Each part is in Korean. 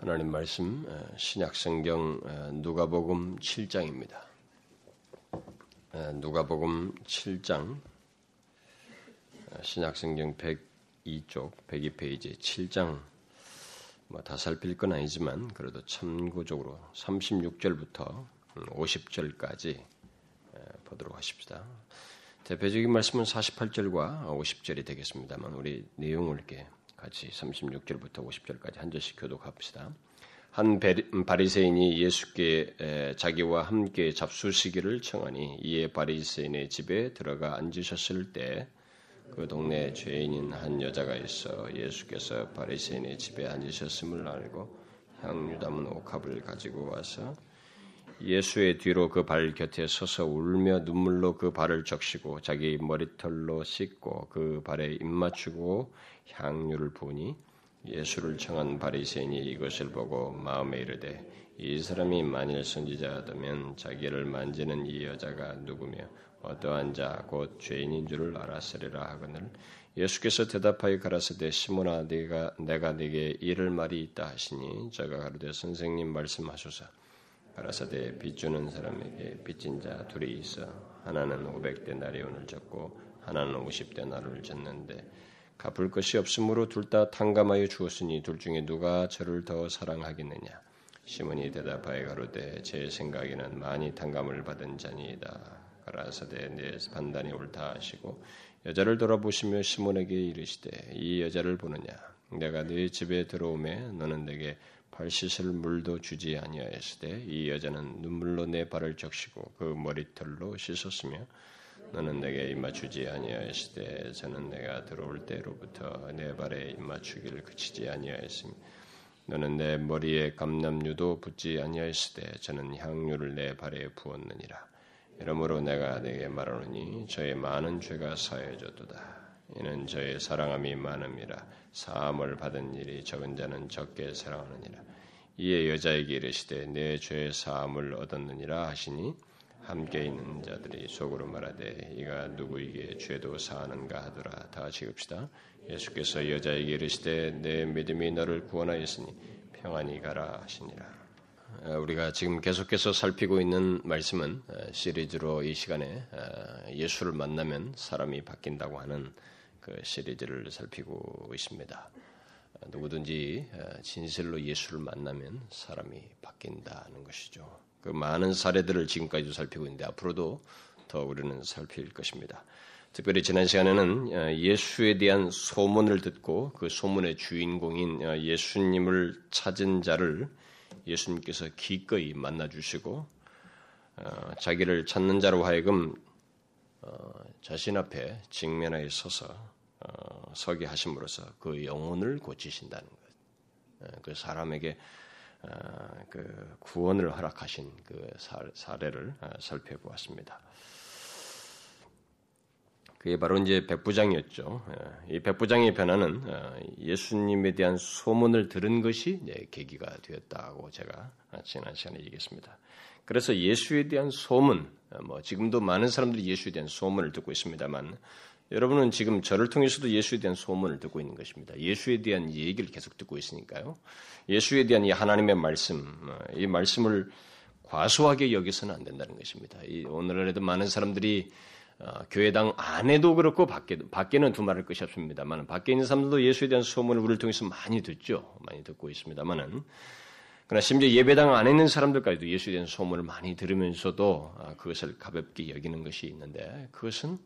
하나님 말씀 신약성경 누가복음 7장입니다. 누가복음 7장 신약성경 102쪽 102페이지 7장 뭐 다 살필 건 아니지만 그래도 참고적으로 36절부터 50절까지 보도록 하십시다. 대표적인 말씀은 48절과 50절이 되겠습니다만 우리 내용을 이렇게 같이 36절부터 50절까지 한 절씩 교독합시다. 한 바리새인이 예수께 자기와 함께 잡수시기를 청하니 이에 바리새인의 집에 들어가 앉으셨을 때 그 동네에 죄인인 한 여자가 있어 예수께서 바리새인의 집에 앉으셨음을 알고 향유 담은 옥합을 가지고 와서 예수의 뒤로 그 발 곁에 서서 울며 눈물로 그 발을 적시고 자기 머리털로 씻고 그 발에 입 맞추고 향유를 부으니 예수를 청한 바리새인이 이것을 보고 마음에 이르되 이 사람이 만일 선지자라면 자기를 만지는 이 여자가 누구며 어떠한 자 곧 죄인인 줄을 알았으리라 하거늘 예수께서 대답하여 가라사대 시몬아 네가 내가 네게 이를 말이 있다 하시니 저가 가로되 선생님 말씀하소서 가라사대 빚주는 사람에게 빚진 자 둘이 있어 하나는 오백 데나리온을 졌고 하나는 오십 데나리온을 졌는데 갚을 것이 없으므로 둘 다 탕감하여 주었으니 둘 중에 누가 저를 더 사랑하겠느냐? 시몬이 대답하여 가로되 제 생각에는 많이 탕감을 받은 자니이다. 가라사대 내 판단이 옳다 하시고 여자를 돌아보시며 시몬에게 이르시되 이 여자를 보느냐? 내가 네 집에 들어오매 너는 내게 발 씻을 물도 주지 아니하였으되 이 여자는 눈물로 내 발을 적시고 그 머리털로 씻었으며 너는 내게 입맞추지 아니하였으되 저는 내가 들어올 때로부터 내 발에 입맞추기를 그치지 아니하였으며 너는 내 머리에 감남류도 붙지 아니하였으되 저는 향유를 내 발에 부었느니라. 이러므로 내가 내게 말하노니 저의 많은 죄가 사해졌도다 이는 저의 사랑함이 많음이라 사함을 받은 일이 적은 자는 적게 사랑하느니라. 이에 여자에게 이르시되 내 죄의 사함을 얻었느니라 하시니 함께 있는 자들이 속으로 말하되 이가 누구에게 죄도 사하는가 하더라. 다 같이 읍시다. 예수께서 여자에게 이르시되 내 믿음이 너를 구원하였으니 평안히 가라 하시니라. 어, 우리가 지금 계속해서 살피고 있는 말씀은 어, 시리즈로 이 시간에 어, 예수를 만나면 사람이 바뀐다고 하는 그 시리즈를 살피고 있습니다. 누구든지 진실로 예수를 만나면 사람이 바뀐다는 것이죠. 그 많은 사례들을 지금까지도 살피고 있는데 앞으로도 더 우리는 살필 것입니다. 특별히 지난 시간에는 어, 예수에 대한 소문을 듣고 그 소문의 주인공인 어, 예수님을 찾은 자를 예수님께서 기꺼이 만나 주시고 어, 자기를 찾는 자로 하여금 자신 앞에 직면하에 서서 서게 하심으로써 그 영혼을 고치신다는 것. 그 사람에게 아, 그 구원을 허락하신 그 사례를 아, 살펴보았습니다. 그게 바로 이제 백부장이었죠. 예, 이 백부장의 변화는 아, 예수님에 대한 소문을 들은 것이 계기가 되었다고 제가 지난 시간에 얘기했습니다. 그래서 예수에 대한 소문, 뭐 지금도 많은 사람들이 예수에 대한 소문을 듣고 있습니다만 여러분은 지금 저를 통해서도 예수에 대한 소문을 듣고 있는 것입니다. 예수에 대한 얘기를 계속 듣고 있으니까요. 예수에 대한 이 하나님의 말씀, 어, 이 말씀을 과소하게 여기서는 안 된다는 것입니다. 오늘날에도 많은 사람들이 어, 교회당 안에도 그렇고 밖에 밖에는 두말할 것이 없습니다만 밖에 있는 사람들도 예수에 대한 소문을 우리를 통해서 많이 듣죠. 많이 듣고 있습니다만은 그러나 심지어 예배당 안에 있는 사람들까지도 예수에 대한 소문을 많이 들으면서도 어, 그것을 가볍게 여기는 것이 있는데 그것은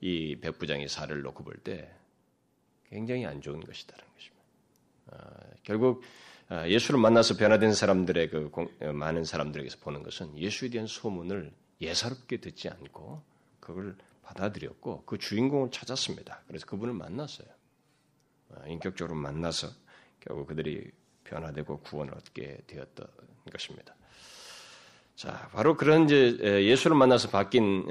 이 백부장의 사례를 놓고 볼 때 굉장히 안 좋은 것이다라는 것입니다. 어, 결국 어, 예수를 만나서 변화된 사람들의 그 공, 어, 많은 사람들에게서 보는 것은 예수에 대한 소문을 예사롭게 듣지 않고 그걸 받아들였고 그 주인공을 찾았습니다. 그래서 그분을 만났어요. 인격적으로 만나서 결국 그들이 변화되고 구원을 얻게 되었던 것입니다. 자, 바로 그런 이제 예수를 만나서 바뀐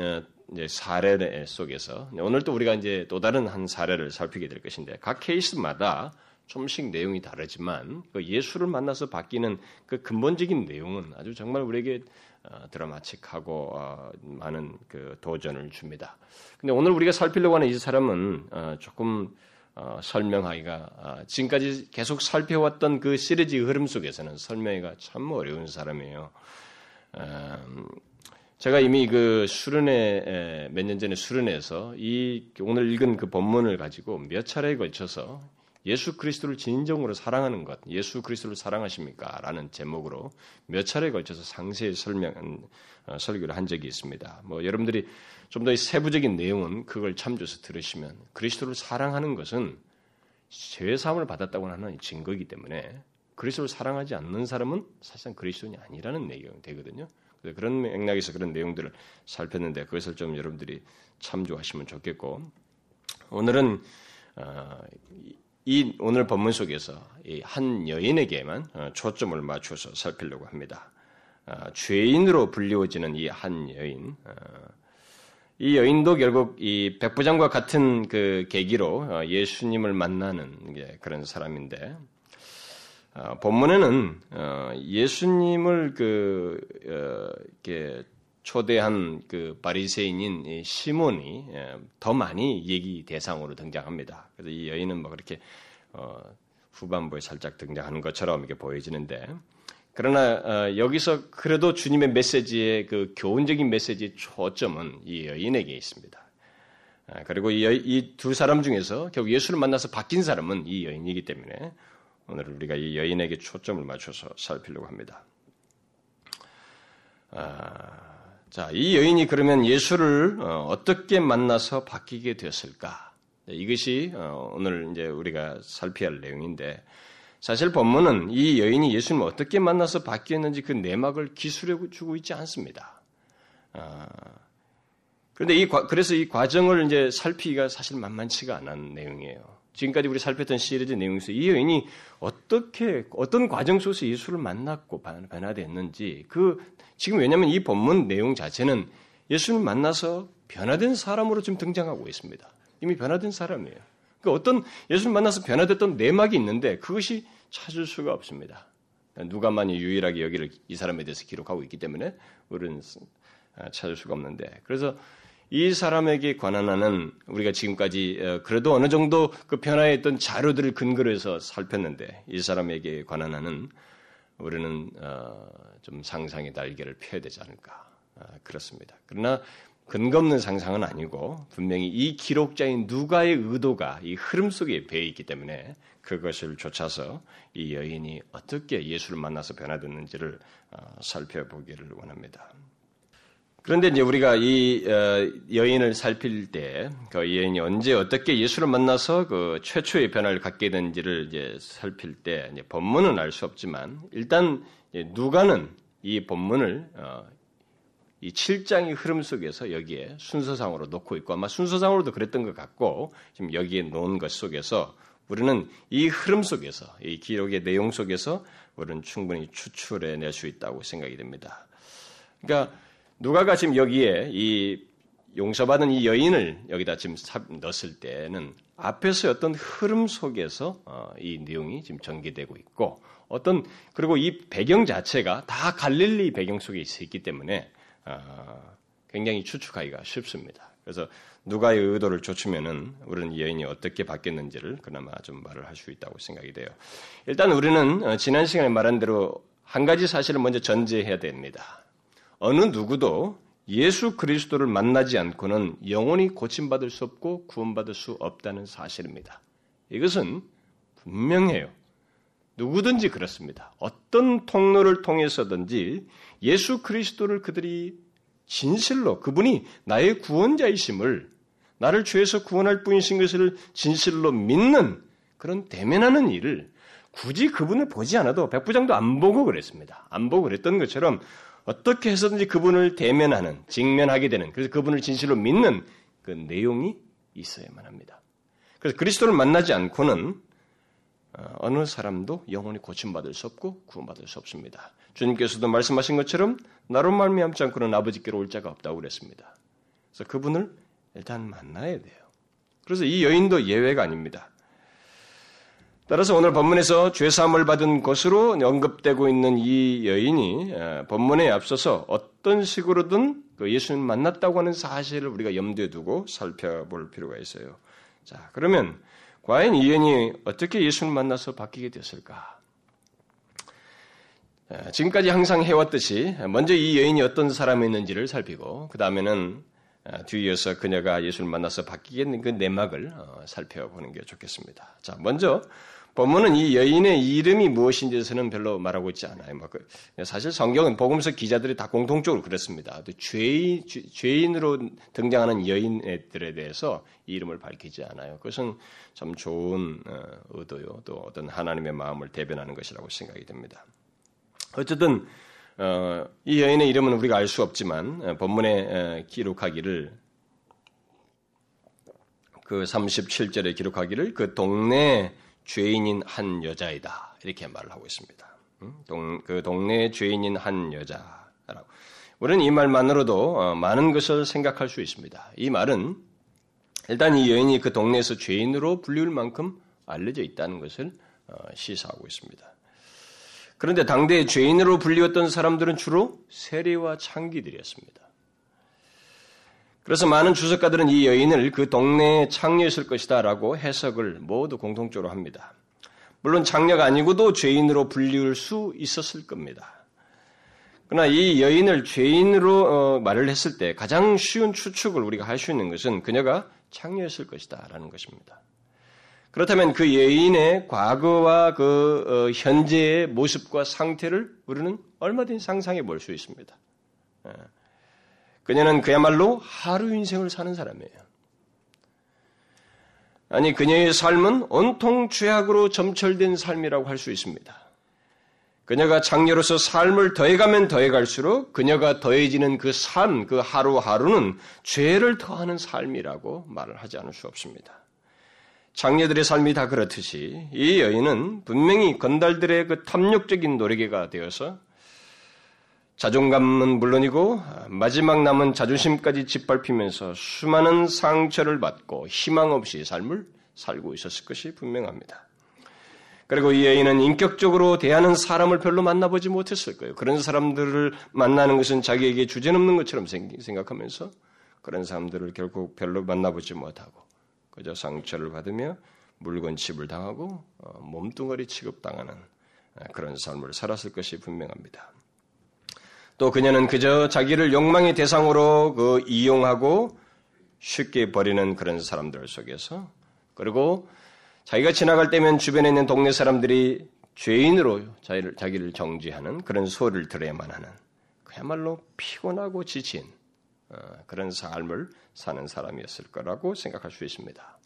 이제 사례 속에서 오늘 또 우리가 이제 또 다른 한 사례를 살피게 될 것인데 각 케이스마다 좀씩 내용이 다르지만 그 예수를 만나서 바뀌는 그 근본적인 내용은 아주 정말 우리에게 어, 드라마틱하고 어, 많은 그 도전을 줍니다. 근데 오늘 우리가 살피려고 하는 이 사람은 어, 조금 어, 설명하기가 어, 지금까지 계속 살펴왔던 그 시리즈 흐름 속에서는 설명하기가 참 어려운 사람이에요. 음, 제가 이미 그 수련회 몇 년 전에 수련회에서 이 오늘 읽은 그 본문을 가지고 몇 차례에 걸쳐서 예수 그리스도를 진정으로 사랑하는 것, 예수 그리스도를 사랑하십니까? 라는 제목으로 몇 차례에 걸쳐서 상세히 설명, 어, 설교를 한 적이 있습니다. 뭐 여러분들이 좀 더 세부적인 내용은 그걸 참조해서 들으시면 그리스도를 사랑하는 것은 죄 사함을 받았다고 하는 증거이기 때문에 그리스도를 사랑하지 않는 사람은 사실상 그리스도인이 아니라는 내용이 되거든요. 그런 맥락에서 그런 내용들을 살폈는데 그것을 좀 여러분들이 참조하시면 좋겠고 오늘은 어, 이 오늘 본문 속에서 한 여인에게만 어, 초점을 맞춰서 살피려고 합니다. 어, 죄인으로 불리워지는 이 한 여인, 이 여인도 결국 이 백부장과 같은 그 계기로 예수님을 만나는 그런 사람인데 어, 본문에는 어, 예수님을 그 어, 이렇게 초대한 그 바리새인인 시몬이 예, 더 많이 얘기 대상으로 등장합니다. 그래서 이 여인은 뭐 그렇게 어, 후반부에 살짝 등장하는 것처럼 이렇게 보여지는데 그러나 어, 여기서 그래도 주님의 메시지의 그 교훈적인 메시지의 초점은 이 여인에게 있습니다. 아, 그리고 이두 사람 중에서 결국 예수를 만나서 바뀐 사람은 이 여인이기 때문에 오늘 우리가 이 여인에게 초점을 맞춰서 살피려고 합니다. 아, 자, 이 여인이 그러면 예수를 어, 떻게 만나서 바뀌게 되었을까? 네, 이것이 어, 오늘 이제 우리가 살펴야 할 내용인데 사실 본문은 이 여인이 예수님을 어떻게 만나서 바뀌었는지 그 내막을 기술해 주고 있지 않습니다. 아, 그런데 이 그래서 이 과정을 이제 살피기가 사실 만만치가 않은 내용이에요. 지금까지 우리 살폈던 시리즈 내용에서 이 여인이 어떻게 어떤 과정 속에서 예수를 만났고 변화됐는지 그 지금 왜냐하면 이 본문 내용 자체는 예수를 만나서 변화된 사람으로 지금 등장하고 있습니다. 이미 변화된 사람이에요. 그 어떤 예수를 만나서 변화됐던 내막이 있는데 그것이 찾을 수가 없습니다. 누가만이 유일하게 여기를 이 사람에 대해서 기록하고 있기 때문에 우리는 찾을 수가 없는데 그래서 이 사람에게 관한 하는 우리가 지금까지 어, 그래도 어느 정도 그 변화했던 자료들을 근거로 해서 살폈는데 이 사람에게 관한 하는 우리는 어, 좀 상상의 날개를 펴야 되지 않을까 아, 그렇습니다. 그러나 근거 없는 상상은 아니고 분명히 이 기록자인 누가의 의도가 이 흐름 속에 배어 있기 때문에 그것을 쫓아서 이 여인이 어떻게 예수를 만나서 변화됐는지를 어, 살펴보기를 원합니다. 그런데 이제 우리가 이 어, 여인을 살필 때, 그 여인이 언제 어떻게 예수를 만나서 그 최초의 변화를 갖게 된지를 이제 살필 때, 이제 본문은 알 수 없지만, 일단 누가는 이 본문을 어, 이 7장의 흐름 속에서 여기에 순서상으로 놓고 있고, 아마 순서상으로도 그랬던 것 같고, 지금 여기에 놓은 것 속에서 우리는 이 흐름 속에서, 이 기록의 내용 속에서 우리는 충분히 추출해 낼 수 있다고 생각이 됩니다. 그러니까 누가가 지금 여기에 이 용서받은 이 여인을 여기다 지금 넣었을 때는 앞에서 어떤 흐름 속에서 어, 이 내용이 지금 전개되고 있고 어떤 그리고 이 배경 자체가 다 갈릴리 배경 속에 있기 때문에 어, 굉장히 추측하기가 쉽습니다. 그래서 누가의 의도를 좇으면은 우리는 이 여인이 어떻게 바뀌었는지를 그나마 좀 말을 할 수 있다고 생각이 돼요. 일단 우리는 어, 지난 시간에 말한 대로 한 가지 사실을 먼저 전제해야 됩니다. 어느 누구도 예수 그리스도를 만나지 않고는 영원히 고침받을 수 없고 구원받을 수 없다는 사실입니다. 이것은 분명해요. 누구든지 그렇습니다. 어떤 통로를 통해서든지 예수 그리스도를 그들이 진실로 그분이 나의 구원자이심을 나를 죄에서 구원할 뿐이신 것을 진실로 믿는 그런 대면하는 일을 굳이 그분을 보지 않아도 백부장도 안 보고 그랬습니다. 안 보고 그랬던 것처럼 어떻게 해서든지 그분을 대면하는, 직면하게 되는, 그래서 그분을 진실로 믿는 그 내용이 있어야만 합니다. 그래서 그리스도를 만나지 않고는 어, 어느 사람도 영원히 고침받을 수 없고 구원받을 수 없습니다. 주님께서도 말씀하신 것처럼 나로 말미암지 않고는 아버지께로 올 자가 없다고 그랬습니다. 그래서 그분을 일단 만나야 돼요. 그래서 이 여인도 예외가 아닙니다. 따라서 오늘 본문에서 죄사함을 받은 것으로 언급되고 있는 이 여인이 본문에 앞서서 어떤 식으로든 그 예수님 만났다고 하는 사실을 우리가 염두에 두고 살펴볼 필요가 있어요. 자, 그러면 과연 이 여인이 어떻게 예수를 만나서 바뀌게 됐을까? 지금까지 항상 해왔듯이 먼저 이 여인이 어떤 사람이었는지를 살피고 그 다음에는 뒤이어서 그녀가 예수를 만나서 바뀌게 된그 내막을 어, 살펴보는 게 좋겠습니다. 자, 먼저 본문은 이 여인의 이름이 무엇인지에서는 별로 말하고 있지 않아요. 뭐 그, 사실 성경은 복음서 기자들이 다 공통적으로 그렇습니다. 죄인, 죄인으로 등장하는 여인들에 대해서 이름을 밝히지 않아요. 그것은 참 좋은 어, 의도요. 또 어떤 하나님의 마음을 대변하는 것이라고 생각이 됩니다. 어쨌든 어, 이 여인의 이름은 우리가 알 수 없지만 어, 본문에 기록하기를 그 37절에 기록하기를 그 동네 죄인인 한 여자이다. 이렇게 말을 하고 있습니다. 동, 그 동네 죄인인 한 여자라고. 우리는 이 말만으로도 어, 많은 것을 생각할 수 있습니다. 이 말은 일단 이 여인이 그 동네에서 죄인으로 불리울 만큼 알려져 있다는 것을 어, 시사하고 있습니다. 그런데 당대의 죄인으로 불리웠던 사람들은 주로 세리와 창기들이었습니다. 그래서 많은 주석가들은 이 여인을 그 동네의 창녀였을 것이다 라고 해석을 모두 공통적으로 합니다. 물론 창녀가 아니고도 죄인으로 불리울 수 있었을 겁니다. 그러나 이 여인을 죄인으로 어, 말을 했을 때 가장 쉬운 추측을 우리가 할 수 있는 것은 그녀가 창녀였을 것이다 라는 것입니다. 그렇다면 그 여인의 과거와 그 어, 현재의 모습과 상태를 우리는 얼마든지 상상해 볼 수 있습니다. 예. 그녀는 그야말로 하루 인생을 사는 사람이에요. 아니, 그녀의 삶은 온통 죄악으로 점철된 삶이라고 할 수 있습니다. 그녀가 장녀로서 삶을 더해가면 더해갈수록 그녀가 더해지는 그 삶, 그 하루하루는 죄를 더하는 삶이라고 말을 하지 않을 수 없습니다. 장녀들의 삶이 다 그렇듯이 이 여인은 분명히 건달들의 그 탐욕적인 노래개가 되어서 자존감은 물론이고 마지막 남은 자존심까지 짓밟히면서 수많은 상처를 받고 희망 없이 삶을 살고 있었을 것이 분명합니다. 그리고 이 여인은 인격적으로 대하는 사람을 별로 만나보지 못했을 거예요. 그런 사람들을 만나는 것은 자기에게 주제넘는 것처럼 생각하면서 그런 사람들을 결국 별로 만나보지 못하고 그저 상처를 받으며 물건칩을 당하고 어, 몸뚱어리 취급당하는 그런 삶을 살았을 것이 분명합니다. 또 그녀는 그저 자기를 욕망의 대상으로 그 이용하고 쉽게 버리는 그런 사람들 속에서 그리고 자기가 지나갈 때면 주변에 있는 동네 사람들이 죄인으로 자기를, 자기를 정지하는 그런 소리를 들어야만 하는 그야말로 피곤하고 지친 어, 그런 삶을 사는 사람이었을 거라고 생각할 수 있습니다.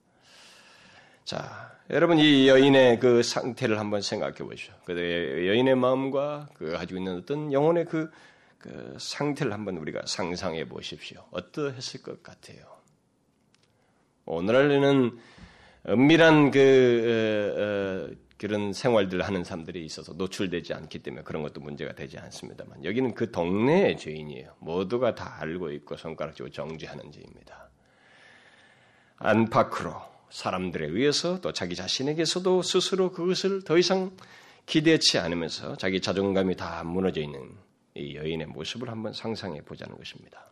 자, 여러분 이 여인의 그 상태를 한번 생각해 보시죠. 그 여인의 마음과 그 가지고 있는 어떤 영혼의 그, 그 상태를 한번 우리가 상상해 보십시오. 어떠했을 것 같아요? 오늘날에는 은밀한 그 어, 어, 그런 생활들을 하는 사람들이 있어서 노출되지 않기 때문에 그런 것도 문제가 되지 않습니다만 여기는 그 동네의 죄인이에요. 모두가 다 알고 있고 손가락질로 정지하는 죄입니다. 안팎으로 사람들에 의해서 또 자기 자신에게서도 스스로 그것을 더 이상 기대치 않으면서 자기 자존감이 다 무너져 있는 이 여인의 모습을 한번 상상해 보자는 것입니다.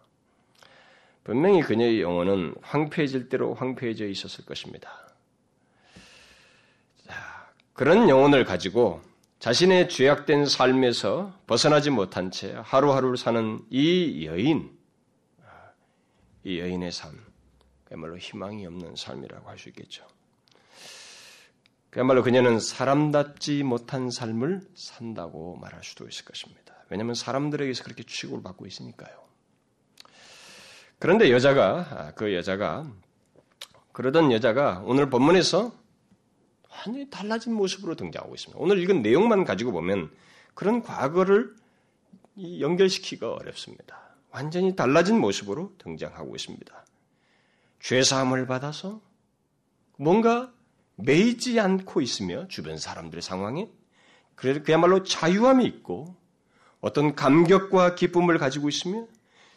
분명히 그녀의 영혼은 황폐해질 대로 황폐해져 있었을 것입니다. 그런 영혼을 가지고 자신의 죄악된 삶에서 벗어나지 못한 채 하루하루를 사는 이 여인, 이 여인의 삶, 그야말로 희망이 없는 삶이라고 할 수 있겠죠. 그야말로 그녀는 사람답지 못한 삶을 산다고 말할 수도 있을 것입니다. 왜냐하면 사람들에게서 그렇게 취급을 받고 있으니까요. 그런데 여자가, 아, 그 여자가, 그러던 여자가 오늘 본문에서 완전히 달라진 모습으로 등장하고 있습니다. 오늘 읽은 내용만 가지고 보면 그런 과거를 연결시키기가 어렵습니다. 완전히 달라진 모습으로 등장하고 있습니다. 죄사함을 받아서 뭔가 매이지 않고 있으며 주변 사람들의 상황에 그래서 그야말로 자유함이 있고 어떤 감격과 기쁨을 가지고 있으며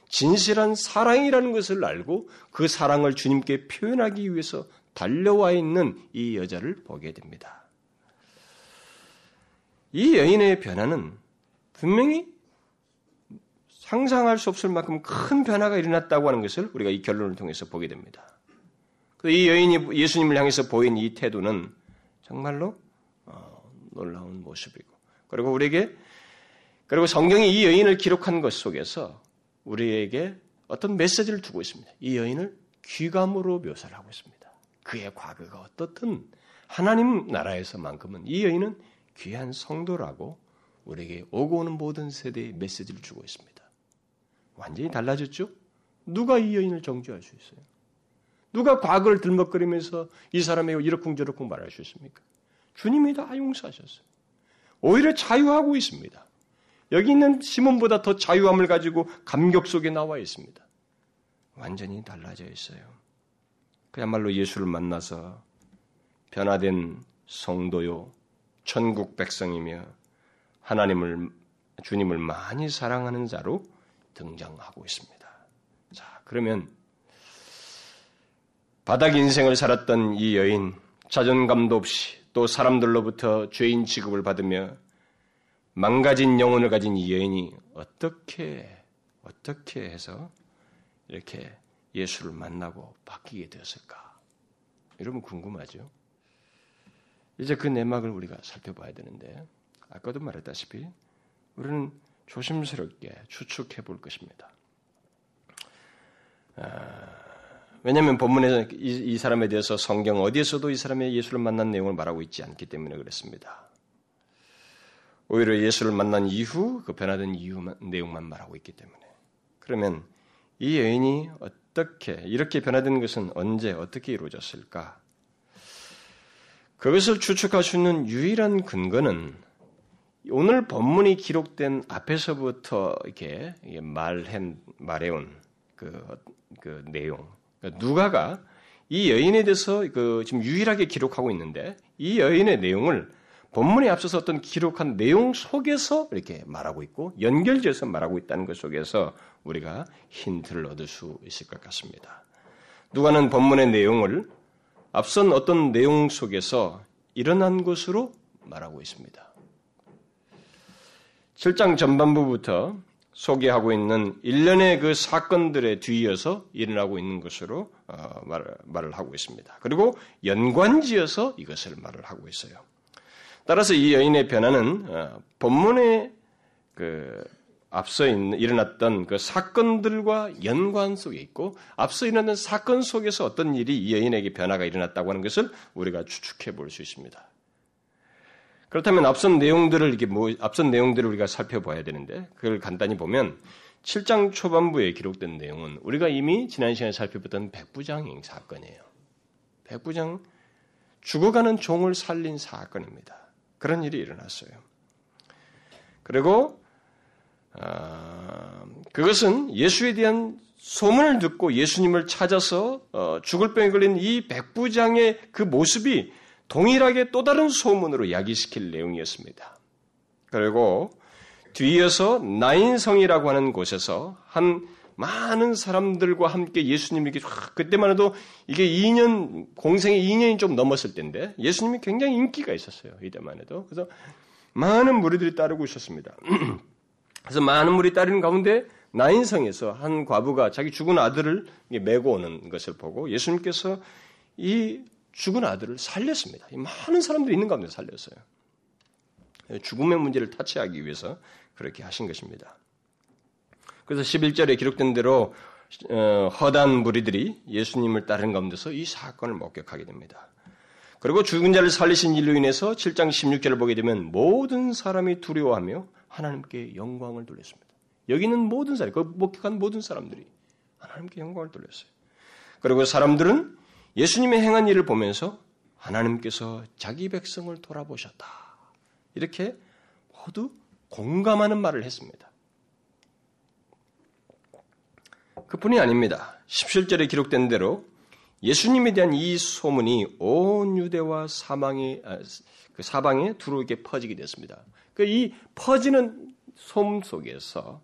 진실한 사랑이라는 것을 알고 그 사랑을 주님께 표현하기 위해서 달려와 있는 이 여자를 보게 됩니다. 이 여인의 변화는 분명히 상상할 수 없을 만큼 큰 변화가 일어났다고 하는 것을 우리가 이 결론을 통해서 보게 됩니다. 이 여인이 예수님을 향해서 보인 이 태도는 정말로 어, 놀라운 모습이고 그리고 우리에게 그리고 성경이 이 여인을 기록한 것 속에서 우리에게 어떤 메시지를 두고 있습니다. 이 여인을 귀감으로 묘사를 하고 있습니다. 그의 과거가 어떻든 하나님 나라에서만큼은 이 여인은 귀한 성도라고 우리에게 오고 오는 모든 세대에 메시지를 주고 있습니다. 완전히 달라졌죠? 누가 이 여인을 정죄할 수 있어요? 누가 과거를 들먹거리면서 이 사람에게 이렇쿵저렇쿵 말할 수 있습니까? 주님이 다 용서하셨어요. 오히려 자유하고 있습니다. 여기 있는 시몬보다 더 자유함을 가지고 감격 속에 나와 있습니다. 완전히 달라져 있어요. 그야말로 예수를 만나서 변화된 성도요, 천국 백성이며 하나님을 주님을 많이 사랑하는 자로 등장하고 있습니다. 자, 그러면 바닥 인생을 살았던 이 여인 자존감도 없이 또 사람들로부터 죄인 취급을 받으며 망가진 영혼을 가진 이 여인이 어떻게 어떻게 해서 이렇게 예수를 만나고 바뀌게 되었을까? 여러분 궁금하죠? 이제 그 내막을 우리가 살펴봐야 되는데 아까도 말했다시피 우리는 조심스럽게 추측해 볼 것입니다. 아, 왜냐하면 본문에서 이, 이, 사람에 대해서 성경 어디에서도 이 사람의 예수를 만난 내용을 말하고 있지 않기 때문에 그렇습니다. 오히려 예수를 만난 이후 그 변화된 이유 내용만 말하고 있기 때문에 그러면 이 여인이 어떻게 이렇게 변화된 것은 언제 어떻게 이루어졌을까? 그것을 추측할 수 있는 유일한 근거는 오늘 본문이 기록된 앞에서부터 이렇게 말해 말해온 그, 그 내용 그러니까 누가가 이 여인에 대해서 그 지금 유일하게 기록하고 있는데 이 여인의 내용을 본문에 앞서서 어떤 기록한 내용 속에서 이렇게 말하고 있고 연결지어서 말하고 있다는 것 속에서 우리가 힌트를 얻을 수 있을 것 같습니다. 누가는 본문의 내용을 앞선 어떤 내용 속에서 일어난 것으로 말하고 있습니다. 7장 전반부부터 소개하고 있는 일련의 그 사건들에 뒤이어서 일어나고 있는 것으로 어, 말을 하고 있습니다. 그리고 연관지어서 이것을 말을 하고 있어요. 따라서 이 여인의 변화는 어, 본문에 그 앞서 일어났던 그 사건들과 연관 속에 있고 앞서 일어났던 사건 속에서 어떤 일이 이 여인에게 변화가 일어났다고 하는 것을 우리가 추측해 볼 수 있습니다. 그렇다면 앞선 내용들을 이렇게 뭐 앞선 내용들을 우리가 살펴봐야 되는데 그걸 간단히 보면 7장 초반부에 기록된 내용은 우리가 이미 지난 시간에 살펴봤던 백부장행 사건이에요. 백부장 죽어가는 종을 살린 사건입니다. 그런 일이 일어났어요. 그리고 어, 그것은 예수에 대한 소문을 듣고 예수님을 찾아서 어, 죽을 병에 걸린 이 백부장의 그 모습이 동일하게 또 다른 소문으로 야기시킬 내용이었습니다. 그리고 뒤이어서 나인성이라고 하는 곳에서 한 많은 사람들과 함께 예수님에게 그때만 해도 이게 2년 공생의 2년이 좀 넘었을 때인데 예수님이 굉장히 인기가 있었어요. 이때만 해도 그래서 많은 무리들이 따르고 있었습니다. 그래서 많은 무리 따르는 가운데 나인성에서 한 과부가 자기 죽은 아들을 메고 오는 것을 보고 예수님께서 이 죽은 아들을 살렸습니다. 많은 사람들이 있는 가운데 살렸어요. 죽음의 문제를 타치하기 위해서 그렇게 하신 것입니다. 그래서 11절에 기록된 대로 어, 허단 무리들이 예수님을 따르는 가운데서 이 사건을 목격하게 됩니다. 그리고 죽은 자를 살리신 일로 인해서 7장 16절을 보게 되면 모든 사람이 두려워하며 하나님께 영광을 돌렸습니다. 여기 있는 모든 사람, 그 목격한 모든 사람들이 하나님께 영광을 돌렸어요. 그리고 사람들은 예수님의 행한 일을 보면서 하나님께서 자기 백성을 돌아보셨다. 이렇게 모두 공감하는 말을 했습니다. 그뿐이 아닙니다. 17절에 기록된 대로 예수님에 대한 이 소문이 온 유대와 사망에, 아, 그 사방에 두루게 퍼지게 됐습니다. 그이 퍼지는 소문 속에서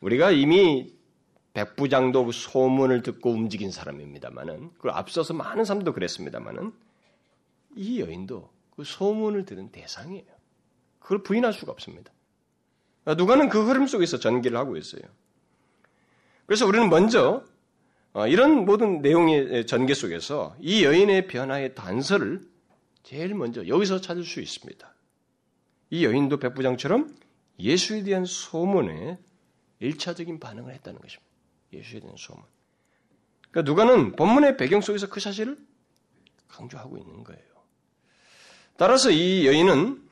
우리가 이미 백부장도 소문을 듣고 움직인 사람입니다만은 그 앞서서 많은 사람도 그랬습니다만은 이 여인도 그 소문을 들은 대상이에요. 그걸 부인할 수가 없습니다. 누가는 그 흐름 속에서 전개를 하고 있어요. 그래서 우리는 먼저 어, 이런 모든 내용의 전개 속에서 이 여인의 변화의 단서를 제일 먼저 여기서 찾을 수 있습니다. 이 여인도 백부장처럼 예수에 대한 소문에 일차적인 반응을 했다는 것입니다. 예수에 대한 소문. 그러니까 누가는 본문의 배경 속에서 그 사실을 강조하고 있는 거예요. 따라서 이 여인은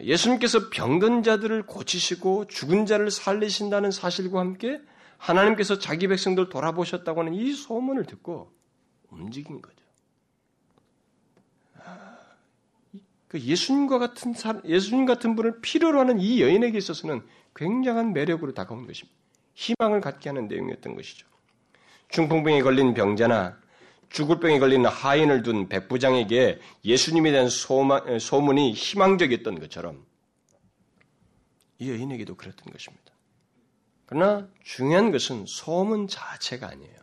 예수님께서 병든 자들을 고치시고 죽은 자를 살리신다는 사실과 함께 하나님께서 자기 백성들 돌아보셨다고 하는 이 소문을 듣고 움직인 거죠. 아, 그 예수님과 같은 예수님 같은 분을 필요로 하는 이 여인에게 있어서는 굉장한 매력으로 다가온 것입니다. 희망을 갖게 하는 내용이었던 것이죠. 중풍병에 걸린 병자나 죽을 병에 걸린 하인을 둔 백부장에게 예수님에 대한 소문이 희망적이었던 것처럼 이 여인에게도 그랬던 것입니다. 그러나 중요한 것은 소문 자체가 아니에요.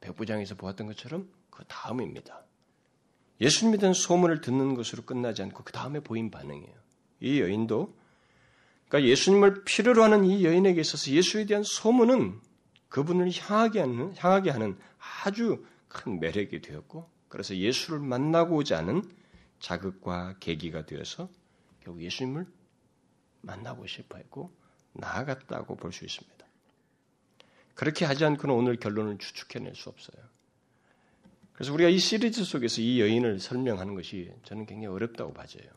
백부장에서 보았던 것처럼 그 다음입니다. 예수님에 대한 소문을 듣는 것으로 끝나지 않고 그 다음에 보인 반응이에요. 이 여인도 그러니까 예수님을 필요로 하는 이 여인에게 있어서 예수에 대한 소문은 그분을 향하게 하는, 향하게 하는 아주 큰 매력이 되었고 그래서 예수를 만나고자 하는 자극과 계기가 되어서 결국 예수님을 만나고 싶어 했고 나아갔다고 볼 수 있습니다. 그렇게 하지 않고는 오늘 결론을 추측해낼 수 없어요. 그래서 우리가 이 시리즈 속에서 이 여인을 설명하는 것이 저는 굉장히 어렵다고 봐져요.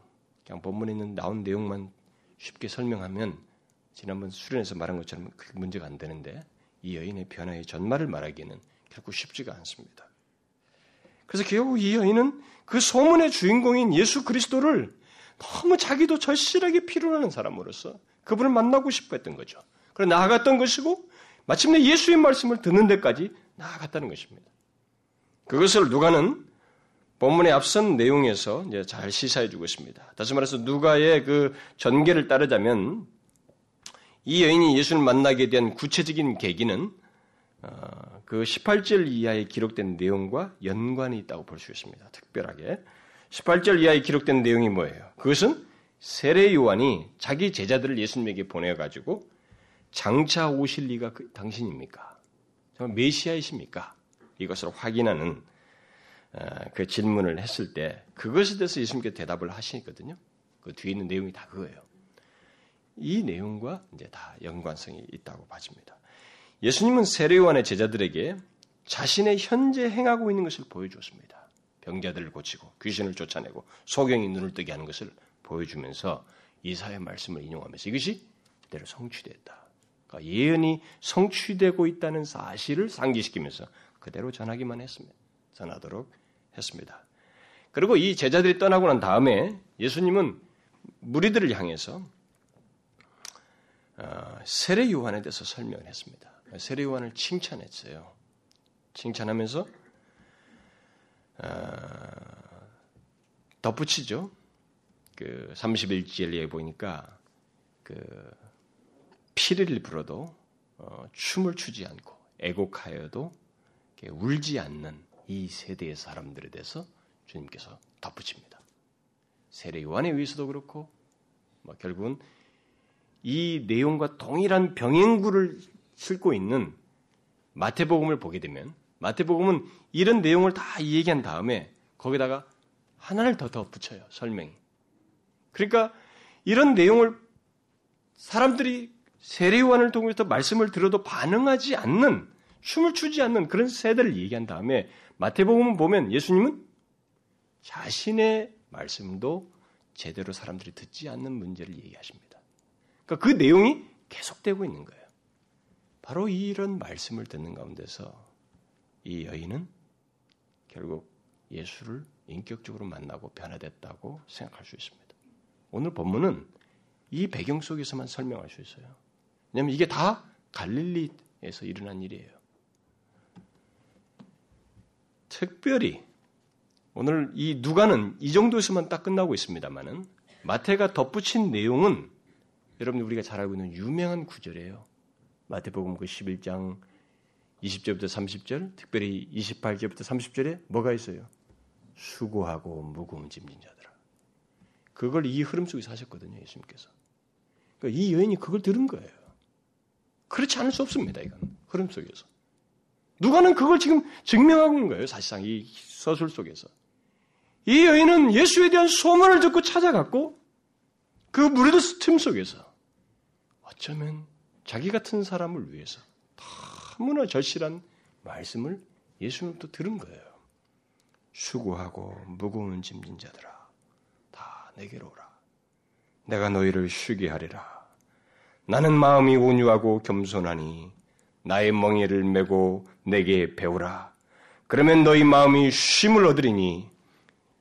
그냥 본문에 있는 나온 내용만 쉽게 설명하면 지난번 수련에서 말한 것처럼 그 문제가 안 되는데 이 여인의 변화의 전말을 말하기에는 결코 쉽지가 않습니다. 그래서 결국 이 여인은 그 소문의 주인공인 예수 그리스도를 너무 자기도 절실하게 필요로 하는 사람으로서 그분을 만나고 싶어 했던 거죠. 그래 나아갔던 것이고 마침내 예수의 말씀을 듣는 데까지 나아갔다는 것입니다. 그것을 누가는 본문의 앞선 내용에서 이제 잘 시사해 주고 있습니다. 다시 말해서 누가의 그 전개를 따르자면 이 여인이 예수를 만나게 된 구체적인 계기는 어, 그 18절 이하에 기록된 내용과 연관이 있다고 볼 수 있습니다. 특별하게 18절 이하에 기록된 내용이 뭐예요? 그것은 세례 요한이 자기 제자들을 예수님에게 보내 가지고 장차 오실 리가 그, 당신입니까? 정말 메시아이십니까? 이것을 확인하는 어, 그 질문을 했을 때 그것에 대해서 예수님께 대답을 하시거든요. 그 뒤에 있는 내용이 다 그거예요. 이 내용과 이제 다 연관성이 있다고 봐집니다. 예수님은 세례요한의 제자들에게 자신의 현재 행하고 있는 것을 보여주었습니다. 병자들을 고치고 귀신을 쫓아내고 소경이 눈을 뜨게 하는 것을 보여주면서 이사의 말씀을 인용하면서 이것이 그대로 성취됐다. 그러니까 예언이 성취되고 있다는 사실을 상기시키면서 그대로 전하기만 했습니다. 전하도록 했습니다. 그리고 이 제자들이 떠나고 난 다음에 예수님은 무리들을 향해서 어, 세례 요한에 대해서 설명을 했습니다. 세례 요한을 칭찬했어요. 칭찬하면서 어, 덧붙이죠. 그 31절에 보니까 그 피를 불어도 어, 춤을 추지 않고 애곡하여도 울지 않는 이 세대의 사람들에 대해서 주님께서 덧붙입니다. 세례 요한에 의해서도 그렇고 뭐 결국은 이 내용과 동일한 병행구를 싣고 있는 마태복음을 보게 되면 마태복음은 이런 내용을 다 얘기한 다음에 거기다가 하나를 더 덧붙여요 설명이. 그러니까 이런 내용을 사람들이 세례요한을 통해서 말씀을 들어도 반응하지 않는 춤을 추지 않는 그런 세대를 얘기한 다음에 마태복음을 보면 예수님은 자신의 말씀도 제대로 사람들이 듣지 않는 문제를 얘기하십니다. 그러니까 그 내용이 계속되고 있는 거예요. 바로 이런 말씀을 듣는 가운데서 이 여인은 결국 예수를 인격적으로 만나고 변화됐다고 생각할 수 있습니다. 오늘 본문은 이 배경 속에서만 설명할 수 있어요. 왜냐하면 이게 다 갈릴리에서 일어난 일이에요. 특별히 오늘 이 누가는 이 정도에서만 딱 끝나고 있습니다만은 마태가 덧붙인 내용은 여러분 우리가 잘 알고 있는 유명한 구절이에요. 마태복음 그 11장 20절부터 30절, 특별히 28절부터 30절에 뭐가 있어요? 수고하고 무거운 짐진 자들아. 그걸 이 흐름 속에서 하셨거든요, 예수님께서. 그러니까 이 여인이 그걸 들은 거예요. 그렇지 않을 수 없습니다. 이건 흐름 속에서 누가는 그걸 지금 증명하고 있는 거예요. 사실상 이 서술 속에서. 이 여인은 예수에 대한 소문을 듣고 찾아갔고 그 무리도 틈 속에서 어쩌면 자기 같은 사람을 위해서 너무나 절실한 말씀을 예수님부터 들은 거예요. 수고하고 무거운 짐진 자들아 다 내게로 오라. 내가 너희를 쉬게 하리라. 나는 마음이 온유하고 겸손하니 나의 멍에를 메고 내게 배우라. 그러면 너희 마음이 쉼을 얻으리니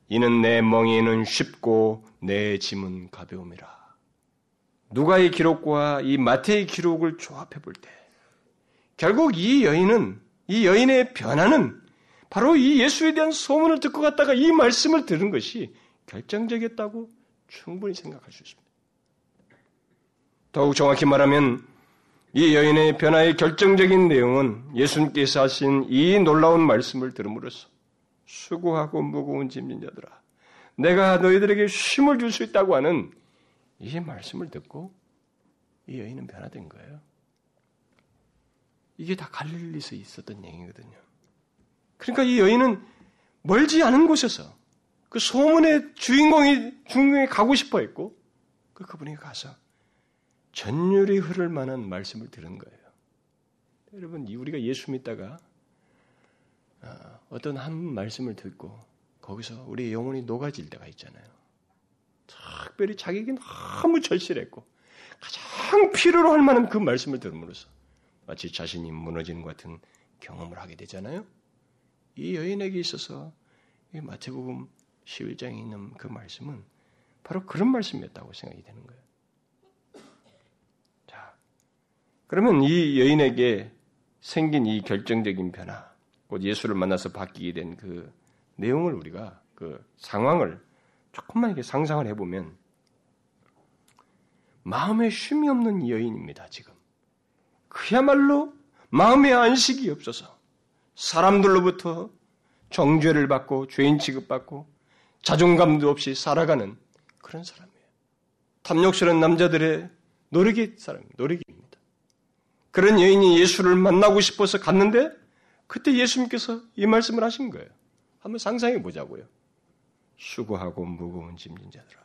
이는 내 멍에는 쉽고 내 짐은 가벼움이라. 누가의 기록과 이 마태의 기록을 조합해 볼 때, 결국 이 여인은, 이 여인의 변화는 바로 이 예수에 대한 소문을 듣고 갔다가 이 말씀을 들은 것이 결정적이었다고 충분히 생각할 수 있습니다. 더욱 정확히 말하면 이 여인의 변화의 결정적인 내용은 예수님께서 하신 이 놀라운 말씀을 들음으로써 수고하고 무거운 짐진 자들아 내가 너희들에게 쉼을 줄 수 있다고 하는 이 말씀을 듣고 이 여인은 변화된 거예요. 이게 다 갈릴리서 있었던 얘기거든요. 그러니까 이 여인은 멀지 않은 곳에서 그 소문의 주인공이 중국에 가고 싶어 했고 그 그분이 가서 전율이 흐를 만한 말씀을 들은 거예요. 여러분, 우리가 예수 믿다가 어, 어떤 한 말씀을 듣고 거기서 우리 영혼이 녹아질 때가 있잖아요. 특별히 자기에게 너무 절실했고 가장 필요로 할 만한 그 말씀을 들음으로써 마치 자신이 무너지는 것 같은 경험을 하게 되잖아요. 이 여인에게 있어서 이 마태복음 11장에 있는 그 말씀은 바로 그런 말씀이었다고 생각이 되는 거예요. 자, 그러면 이 여인에게 생긴 이 결정적인 변화, 곧 예수를 만나서 바뀌게 된 그 내용을 우리가 그 상황을 조금만 이렇게 상상을 해보면 마음에 쉼이 없는 여인입니다, 지금. 그야말로 마음의 안식이 없어서 사람들로부터 정죄를 받고 죄인 취급받고 자존감도 없이 살아가는 그런 사람이에요. 탐욕스러운 남자들의 노력의 사람, 노력입니다. 그런 여인이 예수를 만나고 싶어서 갔는데 그때 예수님께서 이 말씀을 하신 거예요. 한번 상상해 보자고요. 수고하고 무거운 짐진 자들아.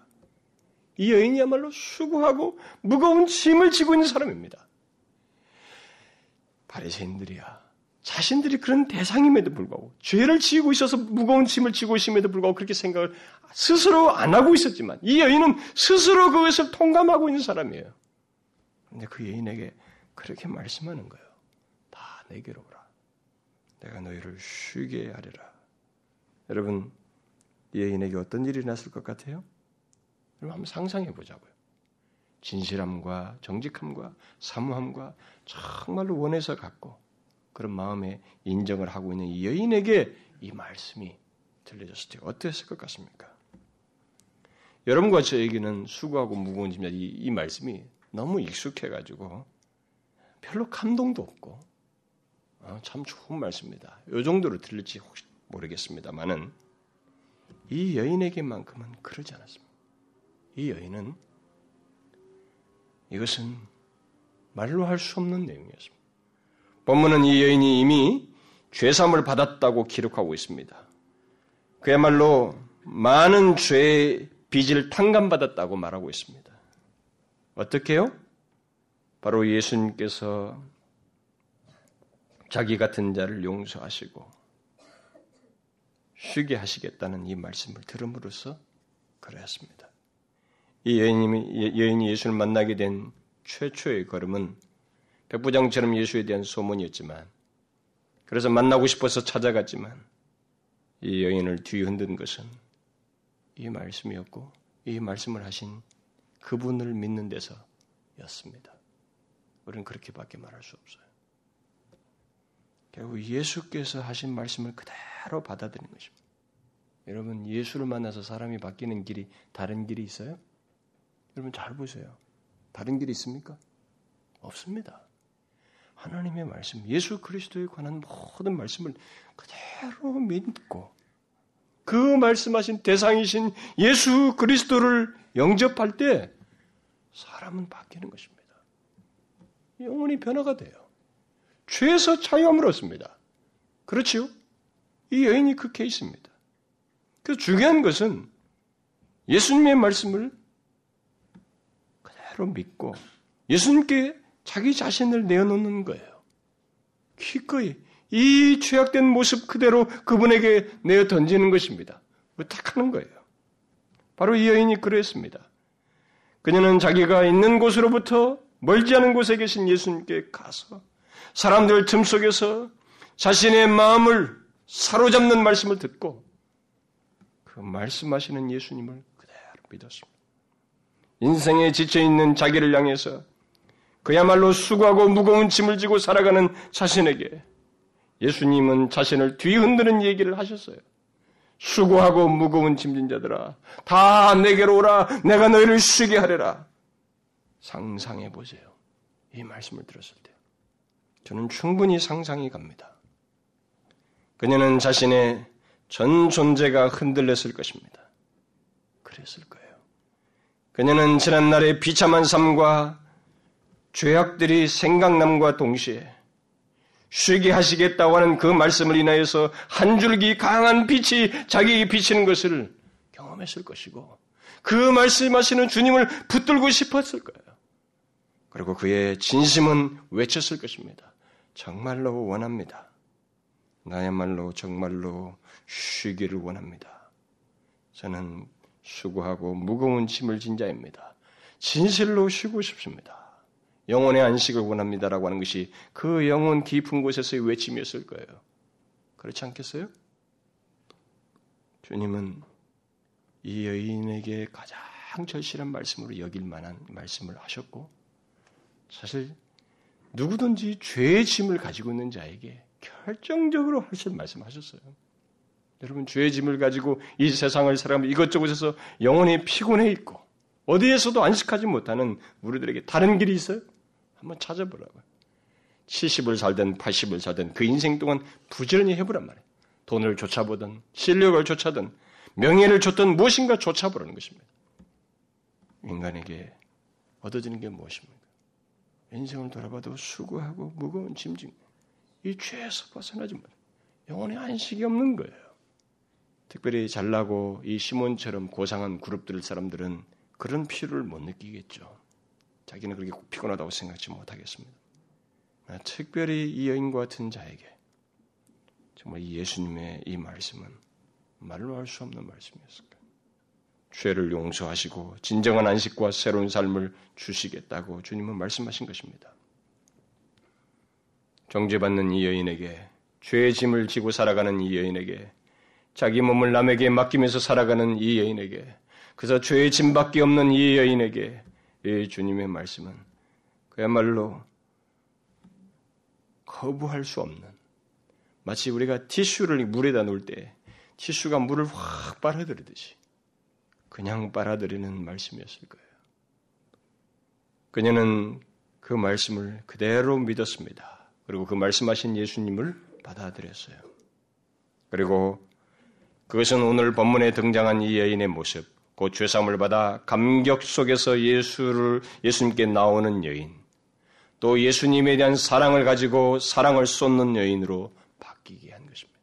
이 여인이야말로 수고하고 무거운 짐을 지고 있는 사람입니다. 바리새인들이야. 자신들이 그런 대상임에도 불구하고 죄를 지고 있어서 무거운 짐을 지고 있음에도 불구하고 그렇게 생각을 스스로 안 하고 있었지만 이 여인은 스스로 그것을 통감하고 있는 사람이에요. 그런데 그 여인에게 그렇게 말씀하는 거예요. 다 내게로 오라. 내가 너희를 쉬게 하리라. 여러분, 이 여인에게 어떤 일이 났을 것 같아요? 여러분 한번 상상해 보자고요. 진실함과 정직함과 사무함과 정말로 원해서 갖고 그런 마음에 인정을 하고 있는 이 여인에게 이 말씀이 들려졌을 때 어땠을 것 같습니까? 여러분과 저에게는 수고하고 무거운 짐이 이, 이 말씀이 너무 익숙해가지고 별로 감동도 없고 어, 참 좋은 말씀입니다. 이 정도로 들릴지 혹시 모르겠습니다만은 이 여인에게만큼은 그러지 않았습니다. 이 여인은 이것은 말로 할 수 없는 내용이었습니다. 본문은 이 여인이 이미 죄삼을 받았다고 기록하고 있습니다. 그야말로 많은 죄의 빚을 탕감받았다고 말하고 있습니다. 어떻게요? 바로 예수님께서 자기 같은 자를 용서하시고 쉬게 하시겠다는 이 말씀을 들음으로써 그러했습니다. 이 여인이, 여인이 예수를 만나게 된 최초의 걸음은 백부장처럼 예수에 대한 소문이었지만 그래서 만나고 싶어서 찾아갔지만 이 여인을 뒤흔든 것은 이 말씀이었고 이 말씀을 하신 그분을 믿는 데서였습니다. 우리는 그렇게밖에 말할 수 없어요. 결국 예수께서 하신 말씀을 그대로 받아들이는 것입니다. 여러분 예수를 만나서 사람이 바뀌는 길이 다른 길이 있어요? 여러분 잘 보세요. 다른 길이 있습니까? 없습니다. 하나님의 말씀, 예수 그리스도에 관한 모든 말씀을 그대로 믿고 그 말씀하신 대상이신 예수 그리스도를 영접할 때 사람은 바뀌는 것입니다. 영혼이 변화가 돼요. 죄에서 자유함을 얻습니다. 그렇지요? 이 여인이 그 케이스입니다. 그 중요한 것은 예수님의 말씀을 그대로 믿고 예수님께 자기 자신을 내어놓는 거예요. 기꺼이 이 죄악된 모습 그대로 그분에게 내어 던지는 것입니다. 의탁하는 거예요. 바로 이 여인이 그랬습니다. 그녀는 자기가 있는 곳으로부터 멀지 않은 곳에 계신 예수님께 가서 사람들 틈 속에서 자신의 마음을 사로잡는 말씀을 듣고 그 말씀하시는 예수님을 그대로 믿었습니다. 인생에 지쳐있는 자기를 향해서 그야말로 수고하고 무거운 짐을 지고 살아가는 자신에게 예수님은 자신을 뒤흔드는 얘기를 하셨어요. 수고하고 무거운 짐진 자들아, 다 내게로 오라, 내가 너희를 쉬게 하리라. 상상해 보세요. 이 말씀을 들었을 때. 저는 충분히 상상이 갑니다. 그녀는 자신의 전 존재가 흔들렸을 것입니다. 그랬을 거예요. 그녀는 지난날의 비참한 삶과 죄악들이 생각남과 동시에 쉬게 하시겠다고 하는 그 말씀을 인하여서 한 줄기 강한 빛이 자기에게 비치는 것을 경험했을 것이고 그 말씀하시는 주님을 붙들고 싶었을 거예요. 그리고 그의 진심은 외쳤을 것입니다. 정말로 원합니다. 나야말로 정말로 쉬기를 원합니다. 저는 수고하고 무거운 짐을 진 자입니다. 진실로 쉬고 싶습니다. 영혼의 안식을 원합니다라고 하는 것이 그 영혼 깊은 곳에서의 외침이었을 거예요. 그렇지 않겠어요? 주님은 이 여인에게 가장 절실한 말씀으로 여길 만한 말씀을 하셨고, 사실 누구든지 죄의 짐을 가지고 있는 자에게 결정적으로 하실 말씀하셨어요. 여러분 죄의 짐을 가지고 이 세상을 살아가면 이것저것에서 영혼이 피곤해 있고 어디에서도 안식하지 못하는 우리들에게 다른 길이 있어요? 한번 찾아보라고요. 70을 살든 80을 살든 그 인생 동안 부지런히 해보란 말이에요. 돈을 쫓아보든 실력을 쫓아든 명예를 쫓든 무엇인가 쫓아보라는 것입니다. 인간에게 얻어지는 게 무엇입니까? 인생을 돌아봐도 수고하고 무거운 짐진 이 죄에서 벗어나지 못 영혼의 안식이 없는 거예요. 특별히 잘나고 이 시몬처럼 고상한 그룹들 사람들은 그런 피로를 못 느끼겠죠. 자기는 그렇게 피곤하다고 생각지 못하겠습니다. 특별히 이 여인과 같은 자에게 정말 이 예수님의 이 말씀은 말로 할 수 없는 말씀이었을까. 죄를 용서하시고 진정한 안식과 새로운 삶을 주시겠다고 주님은 말씀하신 것입니다. 정죄받는 이 여인에게 죄의 짐을 지고 살아가는 이 여인에게 자기 몸을 남에게 맡기면서 살아가는 이 여인에게 그래서 죄의 짐밖에 없는 이 여인에게 이 주님의 말씀은 그야말로 거부할 수 없는 마치 우리가 티슈를 물에다 놓을 때 티슈가 물을 확 빨아들이듯이 그냥 빨아들이는 말씀이었을 거예요. 그녀는 그 말씀을 그대로 믿었습니다. 그리고 그 말씀하신 예수님을 받아들였어요. 그리고 그것은 오늘 본문에 등장한 이 여인의 모습, 곧 죄사함을 받아 감격 속에서 예수를 예수님께 나오는 여인, 또 예수님에 대한 사랑을 가지고 사랑을 쏟는 여인으로 바뀌게 한 것입니다.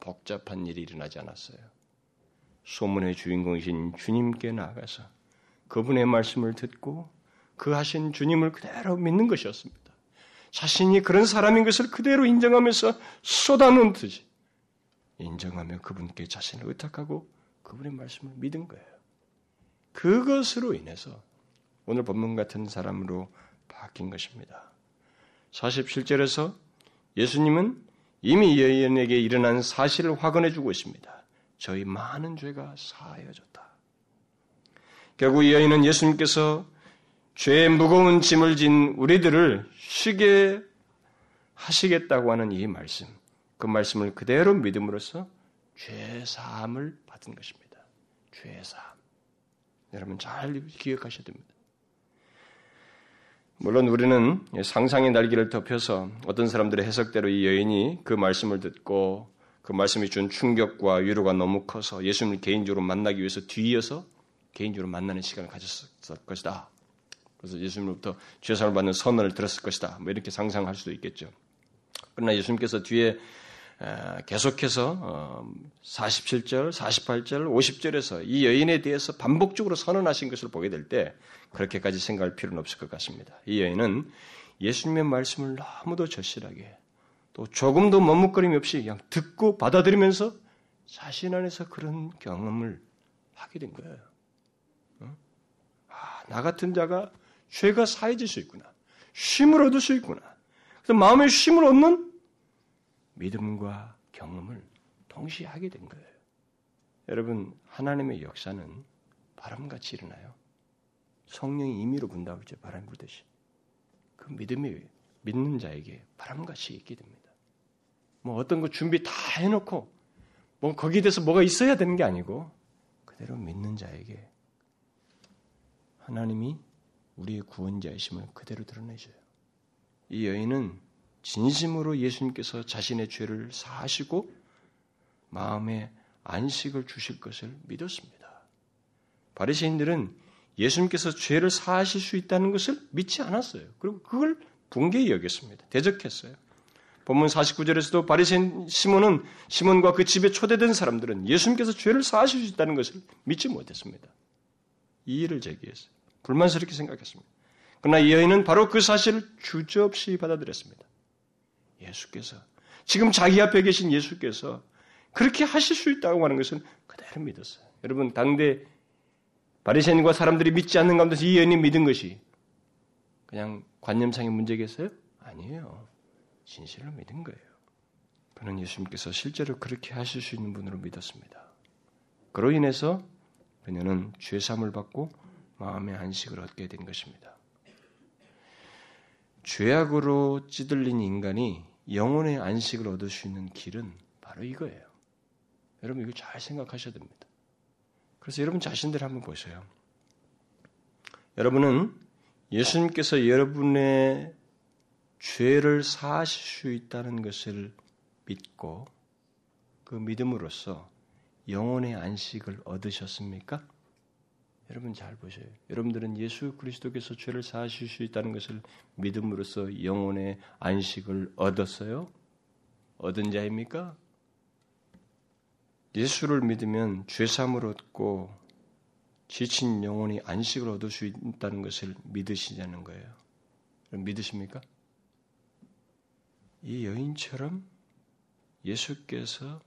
복잡한 일이 일어나지 않았어요. 소문의 주인공이신 주님께 나아가서 그분의 말씀을 듣고 그 하신 주님을 그대로 믿는 것이었습니다. 자신이 그런 사람인 것을 그대로 인정하면서 쏟아놓듯이 인정하며 그분께 자신을 의탁하고 그분의 말씀을 믿은 거예요. 그것으로 인해서 오늘 본문 같은 사람으로 바뀐 것입니다. 47절에서 예수님은 이미 여인에게 일어난 사실을 확언해 주고 있습니다. 저희 많은 죄가 사하여졌다. 결국 여인은 예수님께서 죄의 무거운 짐을 진 우리들을 쉬게 하시겠다고 하는 이 말씀, 그 말씀을 그대로 믿음으로써 죄 사함을 받은 것입니다. 죄 사함. 여러분 잘 기억하셔야 됩니다. 물론 우리는 상상의 날개를 덮여서 어떤 사람들의 해석대로 이 여인이 그 말씀을 듣고 그 말씀이 준 충격과 위로가 너무 커서 예수님을 개인적으로 만나기 위해서 뒤이어서 개인적으로 만나는 시간을 가졌을 것이다. 그래서 예수님으로부터 죄사함을 받는 선언을 들었을 것이다. 뭐 이렇게 상상할 수도 있겠죠. 그러나 예수님께서 뒤에 계속해서 47절, 48절, 50절에서 이 여인에 대해서 반복적으로 선언하신 것을 보게 될 때 그렇게까지 생각할 필요는 없을 것 같습니다. 이 여인은 예수님의 말씀을 너무도 절실하게 또 조금도 머뭇거림 없이 그냥 듣고 받아들이면서 자신 안에서 그런 경험을 하게 된 거예요. 아, 나 같은 자가 죄가 사해질 수 있구나. 쉼을 얻을 수 있구나. 그래서 마음의 쉼을 얻는 믿음과 경험을 동시에 하게 된 거예요. 여러분, 하나님의 역사는 바람같이 일어나요. 성령이 임의로 분다고 그죠. 바람 불듯이. 그 믿음이 믿는 자에게 바람같이 있게 됩니다. 뭐 어떤 거 준비 다 해놓고 뭐 거기에 대해서 뭐가 있어야 되는 게 아니고 그대로 믿는 자에게 하나님이 우리의 구원자이심을 그대로 드러내줘요. 이 여인은 진심으로 예수님께서 자신의 죄를 사하시고 마음에 안식을 주실 것을 믿었습니다. 바리새인들은 예수님께서 죄를 사하실 수 있다는 것을 믿지 않았어요. 그리고 그걸 붕괴히 여겼습니다. 대적했어요. 본문 49절에서도 바리새인 시몬은 시몬과 그 집에 초대된 사람들은 예수님께서 죄를 사하실 수 있다는 것을 믿지 못했습니다. 이의를 제기했어요. 불만스럽게 생각했습니다. 그러나 이 여인은 바로 그 사실을 주저없이 받아들였습니다. 예수께서 지금 자기 앞에 계신 예수께서 그렇게 하실 수 있다고 하는 것은 그대로 믿었어요. 여러분 당대 바리새인과 사람들이 믿지 않는 가운데서 이 여인이 믿은 것이 그냥 관념상의 문제겠어요? 아니에요. 진실로 믿은 거예요. 그는 예수님께서 실제로 그렇게 하실 수 있는 분으로 믿었습니다. 그로 인해서 그녀는 죄삼을 받고 마음의 안식을 얻게 된 것입니다. 죄악으로 찌들린 인간이 영혼의 안식을 얻을 수 있는 길은 바로 이거예요. 여러분 이거 잘 생각하셔야 됩니다. 그래서 여러분 자신들 한번 보세요. 여러분은 예수님께서 여러분의 죄를 사하실 수 있다는 것을 믿고 그 믿음으로써 영혼의 안식을 얻으셨습니까? 여러분 잘 보세요. 여러분들은 예수 그리스도께서 죄를 사하실 수 있다는 것을 믿음으로써 영혼의 안식을 얻었어요? 얻은 자입니까? 예수를 믿으면 죄삼을 얻고 지친 영혼이 안식을 얻을 수 있다는 것을 믿으시자는 거예요. 믿으십니까? 이 여인처럼 예수께서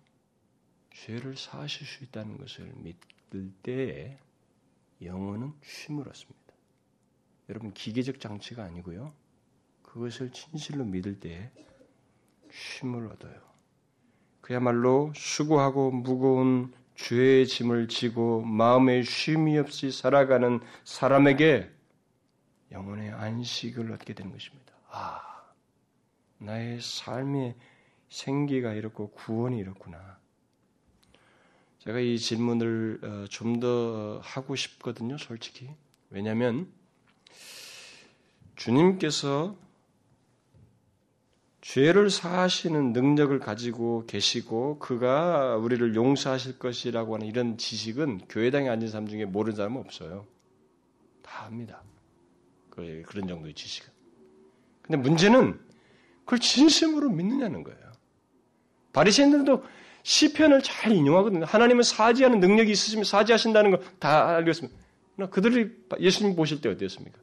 죄를 사하실 수 있다는 것을 믿을 때에 영혼은 쉼을 얻습니다. 여러분 기계적 장치가 아니고요. 그것을 진실로 믿을 때에 쉼을 얻어요. 그야말로 수고하고 무거운 죄의 짐을 지고 마음에 쉼이 없이 살아가는 사람에게 영혼의 안식을 얻게 되는 것입니다. 아, 나의 삶의 생기가 이렇고 구원이 이렇구나. 제가 이 질문을 어, 좀더 하고 싶거든요, 솔직히. 왜냐하면 주님께서 죄를 사하시는 능력을 가지고 계시고 그가 우리를 용서하실 것이라고 하는 이런 지식은 교회당에 앉은 사람 중에 모르는 사람은 없어요. 다 합니다. 그런 정도의 지식은. 근데 문제는 그걸 진심으로 믿느냐는 거예요. 바리새인들도 시편을 잘 인용하거든요. 하나님은 사지하는 능력이 있으시면 사지하신다는 걸다 알고 있습니다. 그들이 예수님 보실 때 어땠습니까?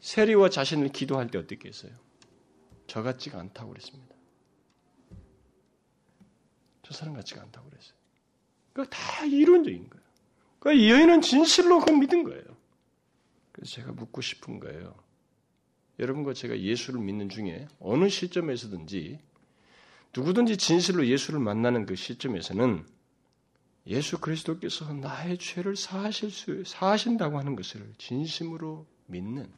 세리와 자신을 기도할 때 어떻게 했어요? 저 같지가 않다고 그랬습니다. 저 사람 같지가 않다고 그랬어요. 그다 이론적인 거예요. 그러니까 이 여인은 진실로 그 믿은 거예요. 그래서 제가 묻고 싶은 거예요. 여러분과 제가 예수를 믿는 중에 어느 시점에서든지 누구든지 진실로 예수를 만나는 그 시점에서는 예수 그리스도께서 나의 죄를 사하실 수, 사하신다고 하는 것을 진심으로 믿는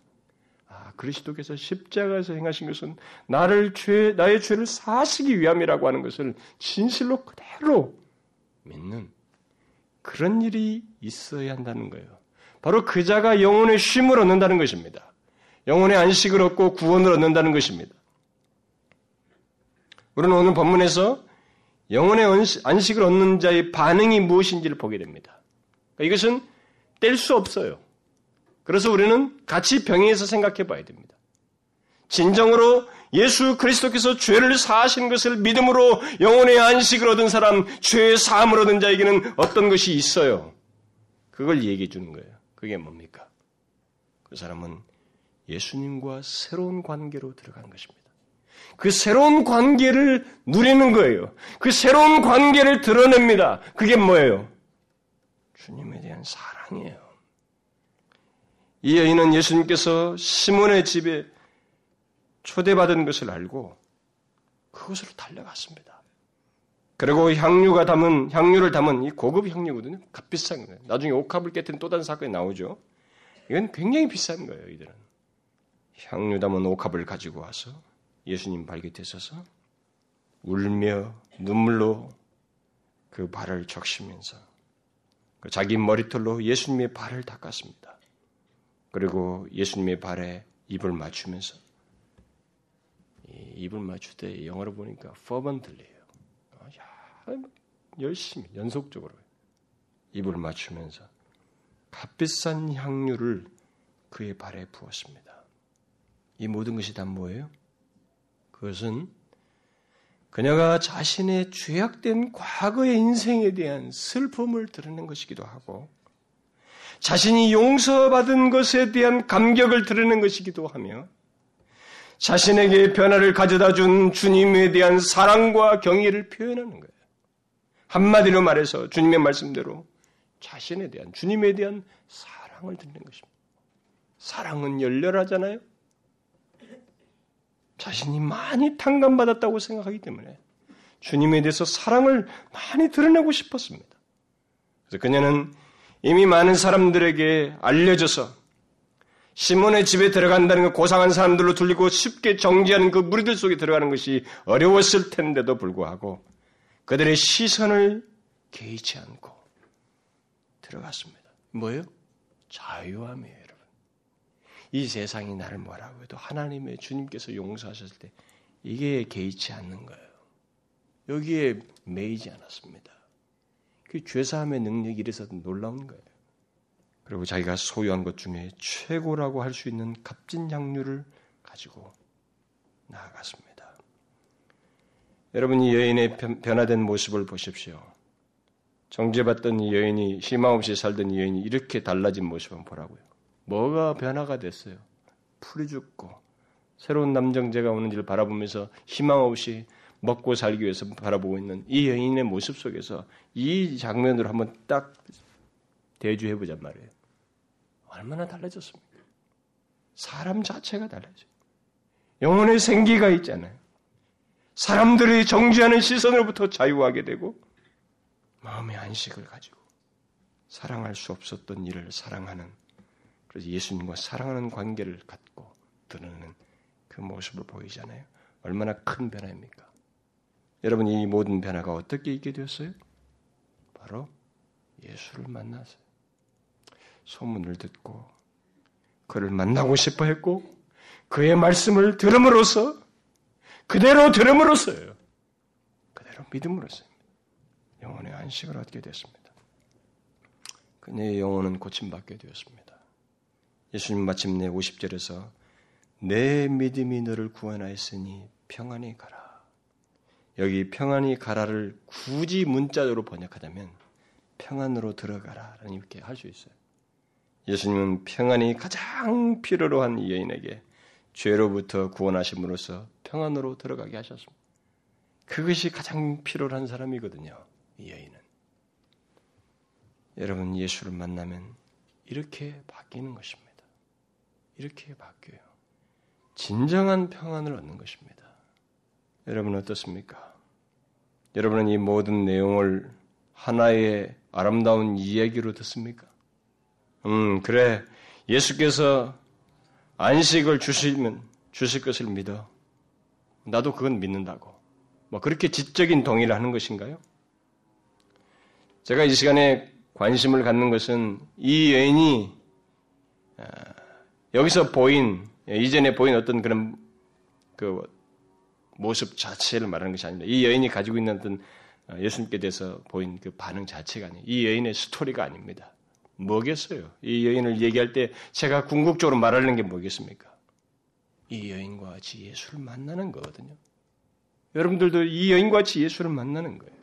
아, 그리스도께서 십자가에서 행하신 것은 나를 죄, 나의 죄를 사시기 위함이라고 하는 것을 진실로 그대로 믿는 그런 일이 있어야 한다는 거예요. 바로 그 자가 영혼의 쉼을 얻는다는 것입니다. 영혼의 안식을 얻고 구원을 얻는다는 것입니다. 우리는 오늘 본문에서 영혼의 안식을 얻는 자의 반응이 무엇인지를 보게 됩니다. 그러니까 이것은 뗄 수 없어요. 그래서 우리는 같이 병행해서 생각해 봐야 됩니다. 진정으로 예수 그리스도께서 죄를 사하신 것을 믿음으로 영혼의 안식을 얻은 사람, 죄의 사함을 얻은 자에게는 어떤 것이 있어요. 그걸 얘기해 주는 거예요. 그게 뭡니까? 그 사람은 예수님과 새로운 관계로 들어간 것입니다. 그 새로운 관계를 누리는 거예요. 그 새로운 관계를 드러냅니다. 그게 뭐예요? 주님에 대한 사랑이에요. 이 여인은 예수님께서 시몬의 집에 초대받은 것을 알고 그곳으로 달려갔습니다. 그리고 향유가 담은 향유를 담은 이 고급 향유거든요. 값비싼 거예요. 나중에 옥합을 깨뜨린 또 다른 사건이 나오죠. 이건 굉장히 비싼 거예요. 이들은 향유 담은 옥합을 가지고 와서 예수님 발곁에 서서 울며 눈물로 그 발을 적시면서 그 자기 머리털로 예수님의 발을 닦았습니다. 그리고 예수님의 발에 입을 맞추면서 입을 맞출 때 영어로 보니까 fervently예요. 열심히 연속적으로 입을 맞추면서 값비싼 향유를 그의 발에 부었습니다. 이 모든 것이 다 뭐예요? 그것은 그녀가 자신의 죄악된 과거의 인생에 대한 슬픔을 드러낸 것이기도 하고 자신이 용서받은 것에 대한 감격을 드러낸 것이기도 하며 자신에게 변화를 가져다 준 주님에 대한 사랑과 경의를 표현하는 거예요. 한마디로 말해서 주님의 말씀대로 자신에 대한 주님에 대한 사랑을 드리는 것입니다. 사랑은 열렬하잖아요. 자신이 많이 탕감받았다고 생각하기 때문에 주님에 대해서 사랑을 많이 드러내고 싶었습니다. 그래서 그녀는 이미 많은 사람들에게 알려져서 시몬의 집에 들어간다는 것 고상한 사람들로 둘리고 쉽게 정지하는 그 무리들 속에 들어가는 것이 어려웠을 텐데도 불구하고 그들의 시선을 개의치 않고 들어갔습니다. 뭐예요? 자유함이에요. 이 세상이 나를 뭐라고 해도 하나님의 주님께서 용서하셨을 때 이게 개의치 않는 거예요. 여기에 매이지 않았습니다. 그 죄사함의 능력이 이래서 놀라운 거예요. 그리고 자기가 소유한 것 중에 최고라고 할 수 있는 값진 향유를 가지고 나아갔습니다. 여러분 이 여인의 변화된 모습을 보십시오. 정죄받던 이 여인이 희망 없이 살던 이 여인이 이렇게 달라진 모습을 보라고요. 뭐가 변화가 됐어요? 풀이 죽고 새로운 남정제가 오는지를 바라보면서 희망 없이 먹고 살기 위해서 바라보고 있는 이 여인의 모습 속에서 이 장면으로 한번 딱 대주해 보자 말이에요. 얼마나 달라졌습니까? 사람 자체가 달라져. 영혼의 생기가 있잖아요. 사람들이 정지하는 시선으로부터 자유하게 되고 마음의 안식을 가지고 사랑할 수 없었던 일을 사랑하는 그래서 예수님과 사랑하는 관계를 갖고 드러내는 그 모습을 보이잖아요. 얼마나 큰 변화입니까? 여러분 이 모든 변화가 어떻게 있게 되었어요? 바로 예수를 만나서 소문을 듣고 그를 만나고 싶어 했고 그의 말씀을 들음으로써 그대로 들음으로써요. 그대로 믿음으로써 영혼의 안식을 얻게 됐습니다. 그녀의 영혼은 고침받게 되었습니다. 예수님 마침내 50절에서 내 믿음이 너를 구원하였으니 평안히 가라. 여기 평안히 가라를 굳이 문자로 번역하자면 평안으로 들어가라. 라는 이렇게 할 수 있어요. 예수님은 평안이 가장 필요로 한 이 여인에게 죄로부터 구원하심으로써 평안으로 들어가게 하셨습니다. 그것이 가장 필요로 한 사람이거든요. 이 여인은. 여러분 예수를 만나면 이렇게 바뀌는 것입니다. 이렇게 바뀌어요. 진정한 평안을 얻는 것입니다. 여러분 어떻습니까? 여러분은 이 모든 내용을 하나의 아름다운 이야기로 듣습니까? 음, 그래. 예수께서 안식을 주시면 주실 것을 믿어. 나도 그건 믿는다고. 뭐 그렇게 지적인 동의를 하는 것인가요? 제가 이 시간에 관심을 갖는 것은 이 여인이 아, 여기서 보인 예, 이전에 보인 어떤 그런 그 모습 자체를 말하는 것이 아닙니다. 이 여인이 가지고 있는 어떤 어, 예수님께 대해서 보인 그 반응 자체가 아니에요. 이 여인의 스토리가 아닙니다. 뭐겠어요? 이 여인을 얘기할 때 제가 궁극적으로 말하는 게 뭐겠습니까? 이 여인과 같이 예수를 만나는 거거든요. 여러분들도 이 여인과 같이 예수를 만나는 거예요.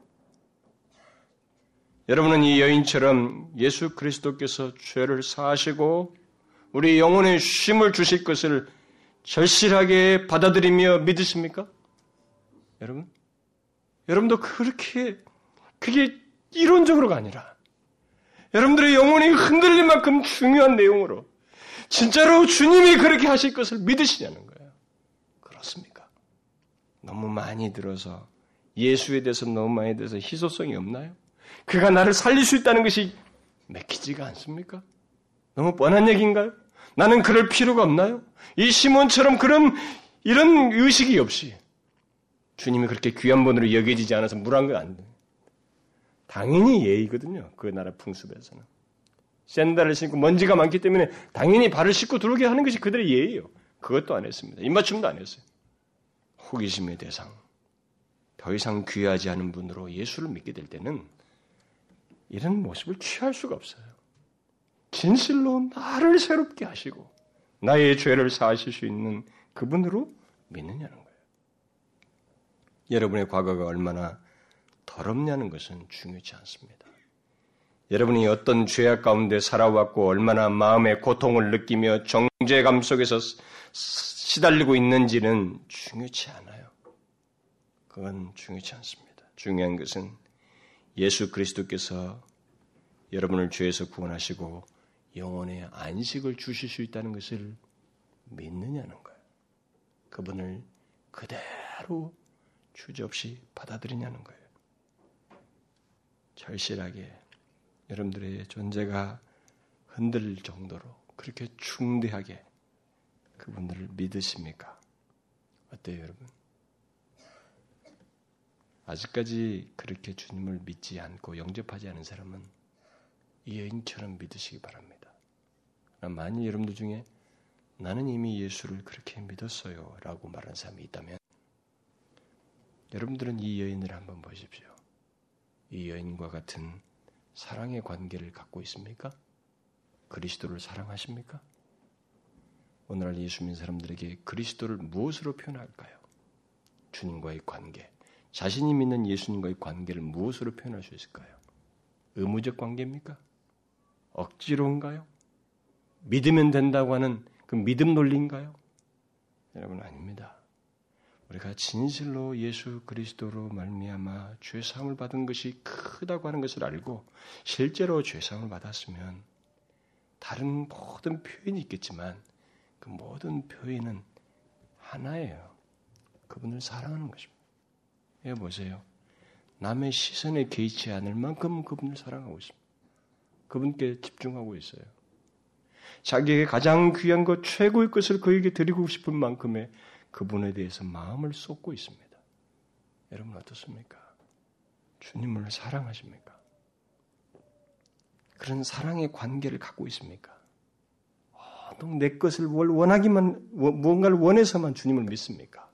여러분은 이 여인처럼 예수 그리스도께서 죄를 사하시고 우리 영혼의 쉼을 주실 것을 절실하게 받아들이며 믿으십니까? 여러분? 여러분도 그렇게 그게 이론적으로가 아니라 여러분들의 영혼이 흔들릴 만큼 중요한 내용으로 진짜로 주님이 그렇게 하실 것을 믿으시냐는 거예요. 그렇습니까? 너무 많이 들어서 예수에 대해서 너무 많이 들어서 희소성이 없나요? 그가 나를 살릴 수 있다는 것이 맥히지가 않습니까? 너무 뻔한 얘기인가요? 나는 그럴 필요가 없나요? 이 시몬처럼 그런 이런 의식이 없이 주님이 그렇게 귀한 분으로 여겨지지 않아서 물한 건 안 돼. 당연히 예의거든요. 그 나라 풍습에서는. 샌달을 신고 먼지가 많기 때문에 당연히 발을 씻고 들어오게 하는 것이 그들의 예의예요. 그것도 안 했습니다. 입맞춤도 안 했어요. 호기심의 대상. 더 이상 귀하지 않은 분으로 예수를 믿게 될 때는 이런 모습을 취할 수가 없어요. 진실로 나를 새롭게 하시고 나의 죄를 사하실 수 있는 그분으로 믿느냐는 거예요. 여러분의 과거가 얼마나 더럽냐는 것은 중요치 않습니다. 여러분이 어떤 죄악 가운데 살아왔고 얼마나 마음의 고통을 느끼며 정죄감 속에서 시달리고 있는지는 중요치 않아요. 그건 중요치 않습니다. 중요한 것은 예수 그리스도께서 여러분을 죄에서 구원하시고 영혼의 안식을 주실 수 있다는 것을 믿느냐는 거예요. 그분을 그대로 주저없이 받아들이냐는 거예요. 절실하게 여러분들의 존재가 흔들릴 정도로 그렇게 중대하게 그분들을 믿으십니까? 어때요, 여러분? 아직까지 그렇게 주님을 믿지 않고 영접하지 않은 사람은 이 여인처럼 믿으시기 바랍니다. 만일 여러분들 중에 나는 이미 예수를 그렇게 믿었어요 라고 말하는 사람이 있다면 여러분들은 이 여인을 한번 보십시오. 이 여인과 같은 사랑의 관계를 갖고 있습니까? 그리스도를 사랑하십니까? 오늘날 예수 믿는 사람들에게 그리스도를 무엇으로 표현할까요? 주님과의 관계, 자신이 믿는 예수님과의 관계를 무엇으로 표현할 수 있을까요? 의무적 관계입니까? 억지로인가요? 믿으면 된다고 하는 그 믿음 논리인가요? 여러분 아닙니다. 우리가 진실로 예수 그리스도로 말미암아 죄 사함을 받은 것이 크다고 하는 것을 알고 실제로 죄 사함을 받았으면 다른 모든 표현이 있겠지만 그 모든 표현은 하나예요. 그분을 사랑하는 것입니다. 예, 보세요. 남의 시선에 개의치 않을 만큼 그분을 사랑하고 있습니다. 그분께 집중하고 있어요. 자기에게 가장 귀한 것, 최고의 것을 그에게 드리고 싶은 만큼의 그분에 대해서 마음을 쏟고 있습니다. 여러분 어떻습니까? 주님을 사랑하십니까? 그런 사랑의 관계를 갖고 있습니까? 내 것을 원하기만 무언가를 원해서만 주님을 믿습니까?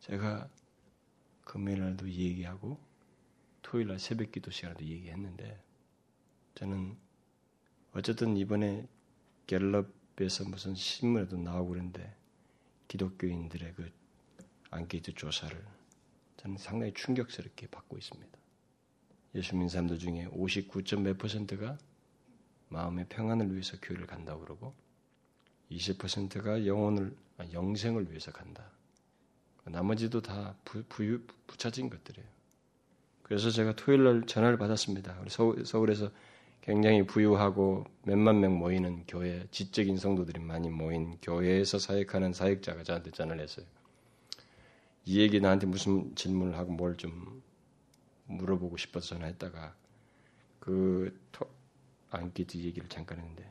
제가 금요일 날도 얘기하고 토요일 날 새벽 기도 시간에도 얘기했는데 저는 어쨌든 이번에 갤럽에서 무슨 신문에도 나오고 그랬는데 기독교인들의 그 안케이트 조사를 저는 상당히 충격스럽게 받고 있습니다. 예수 믿는 사람들 중에 59. 몇 퍼센트가 마음의 평안을 위해서 교회를 간다고 그러고 20%가 영혼을 아, 영생을 위해서 간다. 나머지도 다 부, 부, 부차진 것들이에요. 그래서 제가 토요일 날 전화를 받았습니다. 서울, 서울에서 굉장히 부유하고 몇만 명 모이는 교회, 지적인 성도들이 많이 모인 교회에서 사역하는 사역자가 저한테 전화를 했어요. 이 얘기 나한테 무슨 질문을 하고 뭘 좀 물어보고 싶어서 전화했다가 그 안기드 얘기를 잠깐 했는데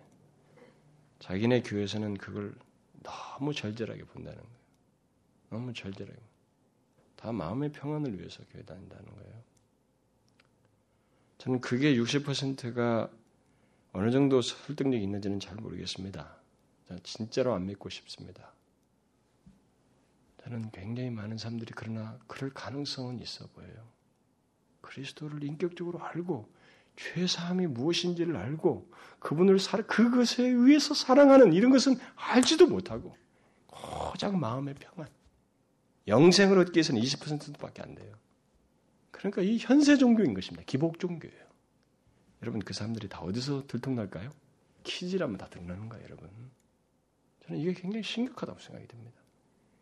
자기네 교회에서는 그걸 너무 절절하게 본다는 거예요. 너무 절절하게. 다 마음의 평안을 위해서 교회 다닌다는 거예요. 저는 그게 60%가 어느 정도 설득력이 있는지는 잘 모르겠습니다. 진짜로 안 믿고 싶습니다. 저는 굉장히 많은 사람들이 그러나 그럴 가능성은 있어 보여요. 그리스도를 인격적으로 알고 죄사함이 무엇인지를 알고 그분을 살 그것에 의해서 사랑하는 이런 것은 알지도 못하고 고작 마음의 평안. 영생을 얻기 위해서는 20%밖에 안 돼요. 그러니까 이 현세 종교인 것입니다. 기복 종교예요. 여러분 그 사람들이 다 어디서 들통날까요? 키즈라면 다 들나는 거예요, 여러분. 저는 이게 굉장히 심각하다고 생각이 듭니다.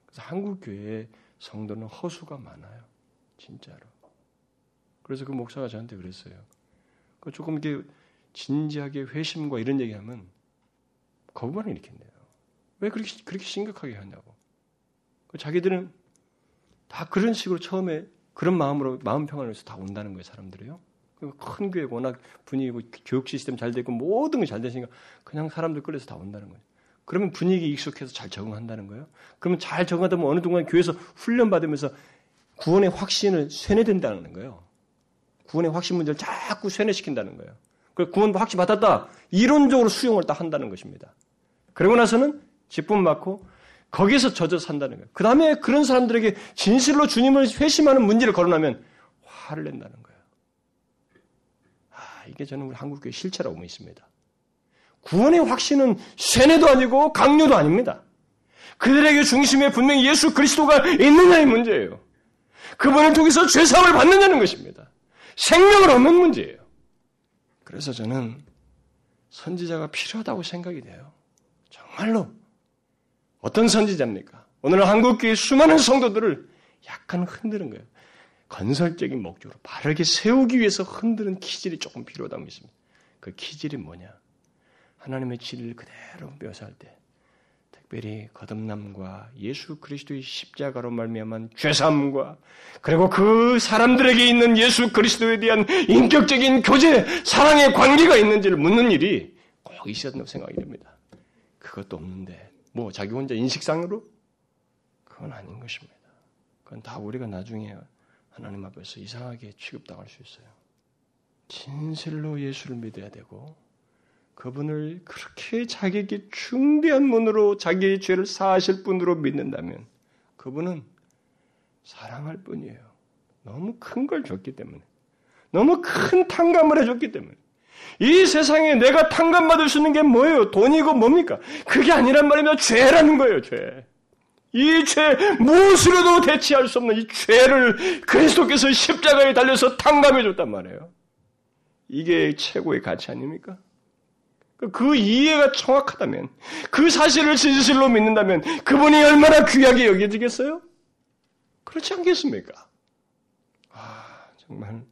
그래서 한국 교회의 성도는 허수가 많아요. 진짜로. 그래서 그 목사가 저한테 그랬어요. 그 조금 이렇게 진지하게 회심과 이런 얘기하면 거부반을 일으킨대요. 왜 그렇게 그렇게 심각하게 하냐고. 그 자기들은 다 그런 식으로 처음에 그런 마음으로 마음 평안을 위해서 다 온다는 거예요, 사람들이요. 그큰 교회 워낙 분위기고 교육 시스템 잘 되고 모든 게 잘 되시니까 그냥 사람들 끌려서 다 온다는 거예요. 그러면 분위기 익숙해서 잘 적응한다는 거예요. 그러면 잘 적응하다 보면 어느 동안 교회에서 훈련 받으면서 구원의 확신을 쇠뇌된다는 거예요. 구원의 확신 문제를 자꾸 쇠뇌시킨다는 거예요. 그 구원 확신 받았다. 이론적으로 수용을 딱 한다는 것입니다. 그러고 나서는 기쁨 받고 거기서 젖어 산다는 거예요. 그 다음에 그런 사람들에게 진실로 주님을 회심하는 문제를 거론하면 화를 낸다는 거예요. 아, 이게 저는 우리 한국교회 실체라고 믿습니다. 구원의 확신은 쇠뇌도 아니고 강요도 아닙니다. 그들에게 중심에 분명히 예수 그리스도가 있느냐의 문제예요. 그분을 통해서 죄사함을 받느냐는 것입니다. 생명을 얻는 문제예요. 그래서 저는 선지자가 필요하다고 생각이 돼요. 정말로 어떤 선지자입니까? 오늘 한국교회 수많은 성도들을 약간 흔드는 거예요. 건설적인 목적으로 바르게 세우기 위해서 흔드는 기질이 조금 필요하다고 믿습니다. 그 기질이 뭐냐? 하나님의 진리를 그대로 묘사할 때 특별히 거듭남과 예수 그리스도의 십자가로 말미암은 죄사함과 그리고 그 사람들에게 있는 예수 그리스도에 대한 인격적인 교제, 사랑의 관계가 있는지를 묻는 일이 꼭 있어야 된다고 생각이 됩니다. 그것도 없는데 뭐 자기 혼자 인식상으로 그건 아닌 것입니다. 그건 다 우리가 나중에 하나님 앞에서 이상하게 취급당할 수 있어요. 진실로 예수를 믿어야 되고 그분을 그렇게 자기에게 중대한 분으로 자기의 죄를 사하실 분으로 믿는다면 그분은 사랑할 뿐이에요. 너무 큰 걸 줬기 때문에. 너무 큰 탕감을 해줬기 때문에. 이 세상에 내가 탕감받을 수 있는 게 뭐예요? 돈이고 뭡니까? 그게 아니란 말이면 죄라는 거예요, 죄. 이 죄, 무엇으로도 대체할 수 없는 이 죄를 그리스도께서 십자가에 달려서 탕감해 줬단 말이에요. 이게 최고의 가치 아닙니까? 그 이해가 정확하다면, 그 사실을 진실로 믿는다면, 그분이 얼마나 귀하게 여겨지겠어요? 그렇지 않겠습니까? 아, 정말,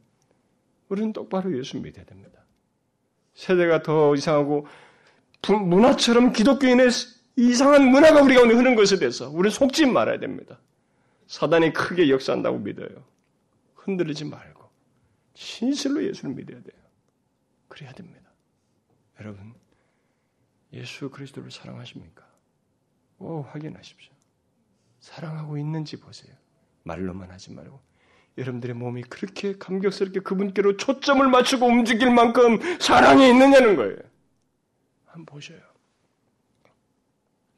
우리는 똑바로 예수 믿어야 됩니다. 세대가 더 이상하고, 문화처럼 기독교인의 이상한 문화가 우리 가운데 흐르는 것에 대해서 우리는 속지 말아야 됩니다. 사단이 크게 역사한다고 믿어요. 흔들리지 말고, 진실로 예수를 믿어야 돼요. 그래야 됩니다. 여러분, 예수 그리스도를 사랑하십니까? 오, 확인하십시오. 사랑하고 있는지 보세요. 말로만 하지 말고. 여러분들의 몸이 그렇게 감격스럽게 그분께로 초점을 맞추고 움직일 만큼 사랑이 있느냐는 거예요. 한번 보셔요.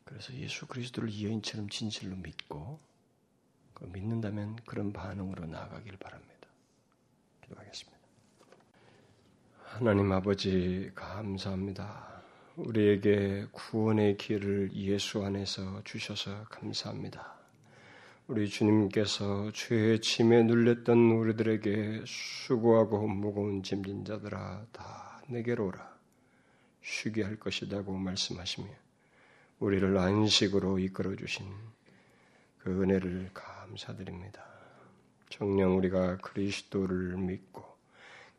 그래서 예수 그리스도를 여인처럼 진실로 믿고 그 믿는다면 그런 반응으로 나아가길 바랍니다. 기도하겠습니다. 하나님 아버지 감사합니다. 우리에게 구원의 길을 예수 안에서 주셔서 감사합니다. 우리 주님께서 죄의 침에 눌렸던 우리들에게 수고하고 무거운 짐진 자들아 다 내게로 오라 쉬게 할 것이라고 말씀하시며 우리를 안식으로 이끌어 주신 그 은혜를 감사드립니다. 정녕 우리가 그리스도를 믿고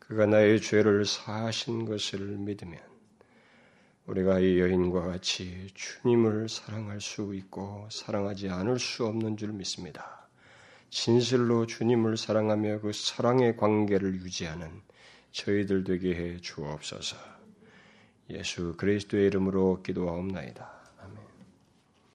그가 나의 죄를 사하신 것을 믿으면 우리가 이 여인과 같이 주님을 사랑할 수 있고 사랑하지 않을 수 없는 줄 믿습니다. 진실로 주님을 사랑하며 그 사랑의 관계를 유지하는 저희들 되게 해 주옵소서. 예수 그리스도의 이름으로 기도하옵나이다.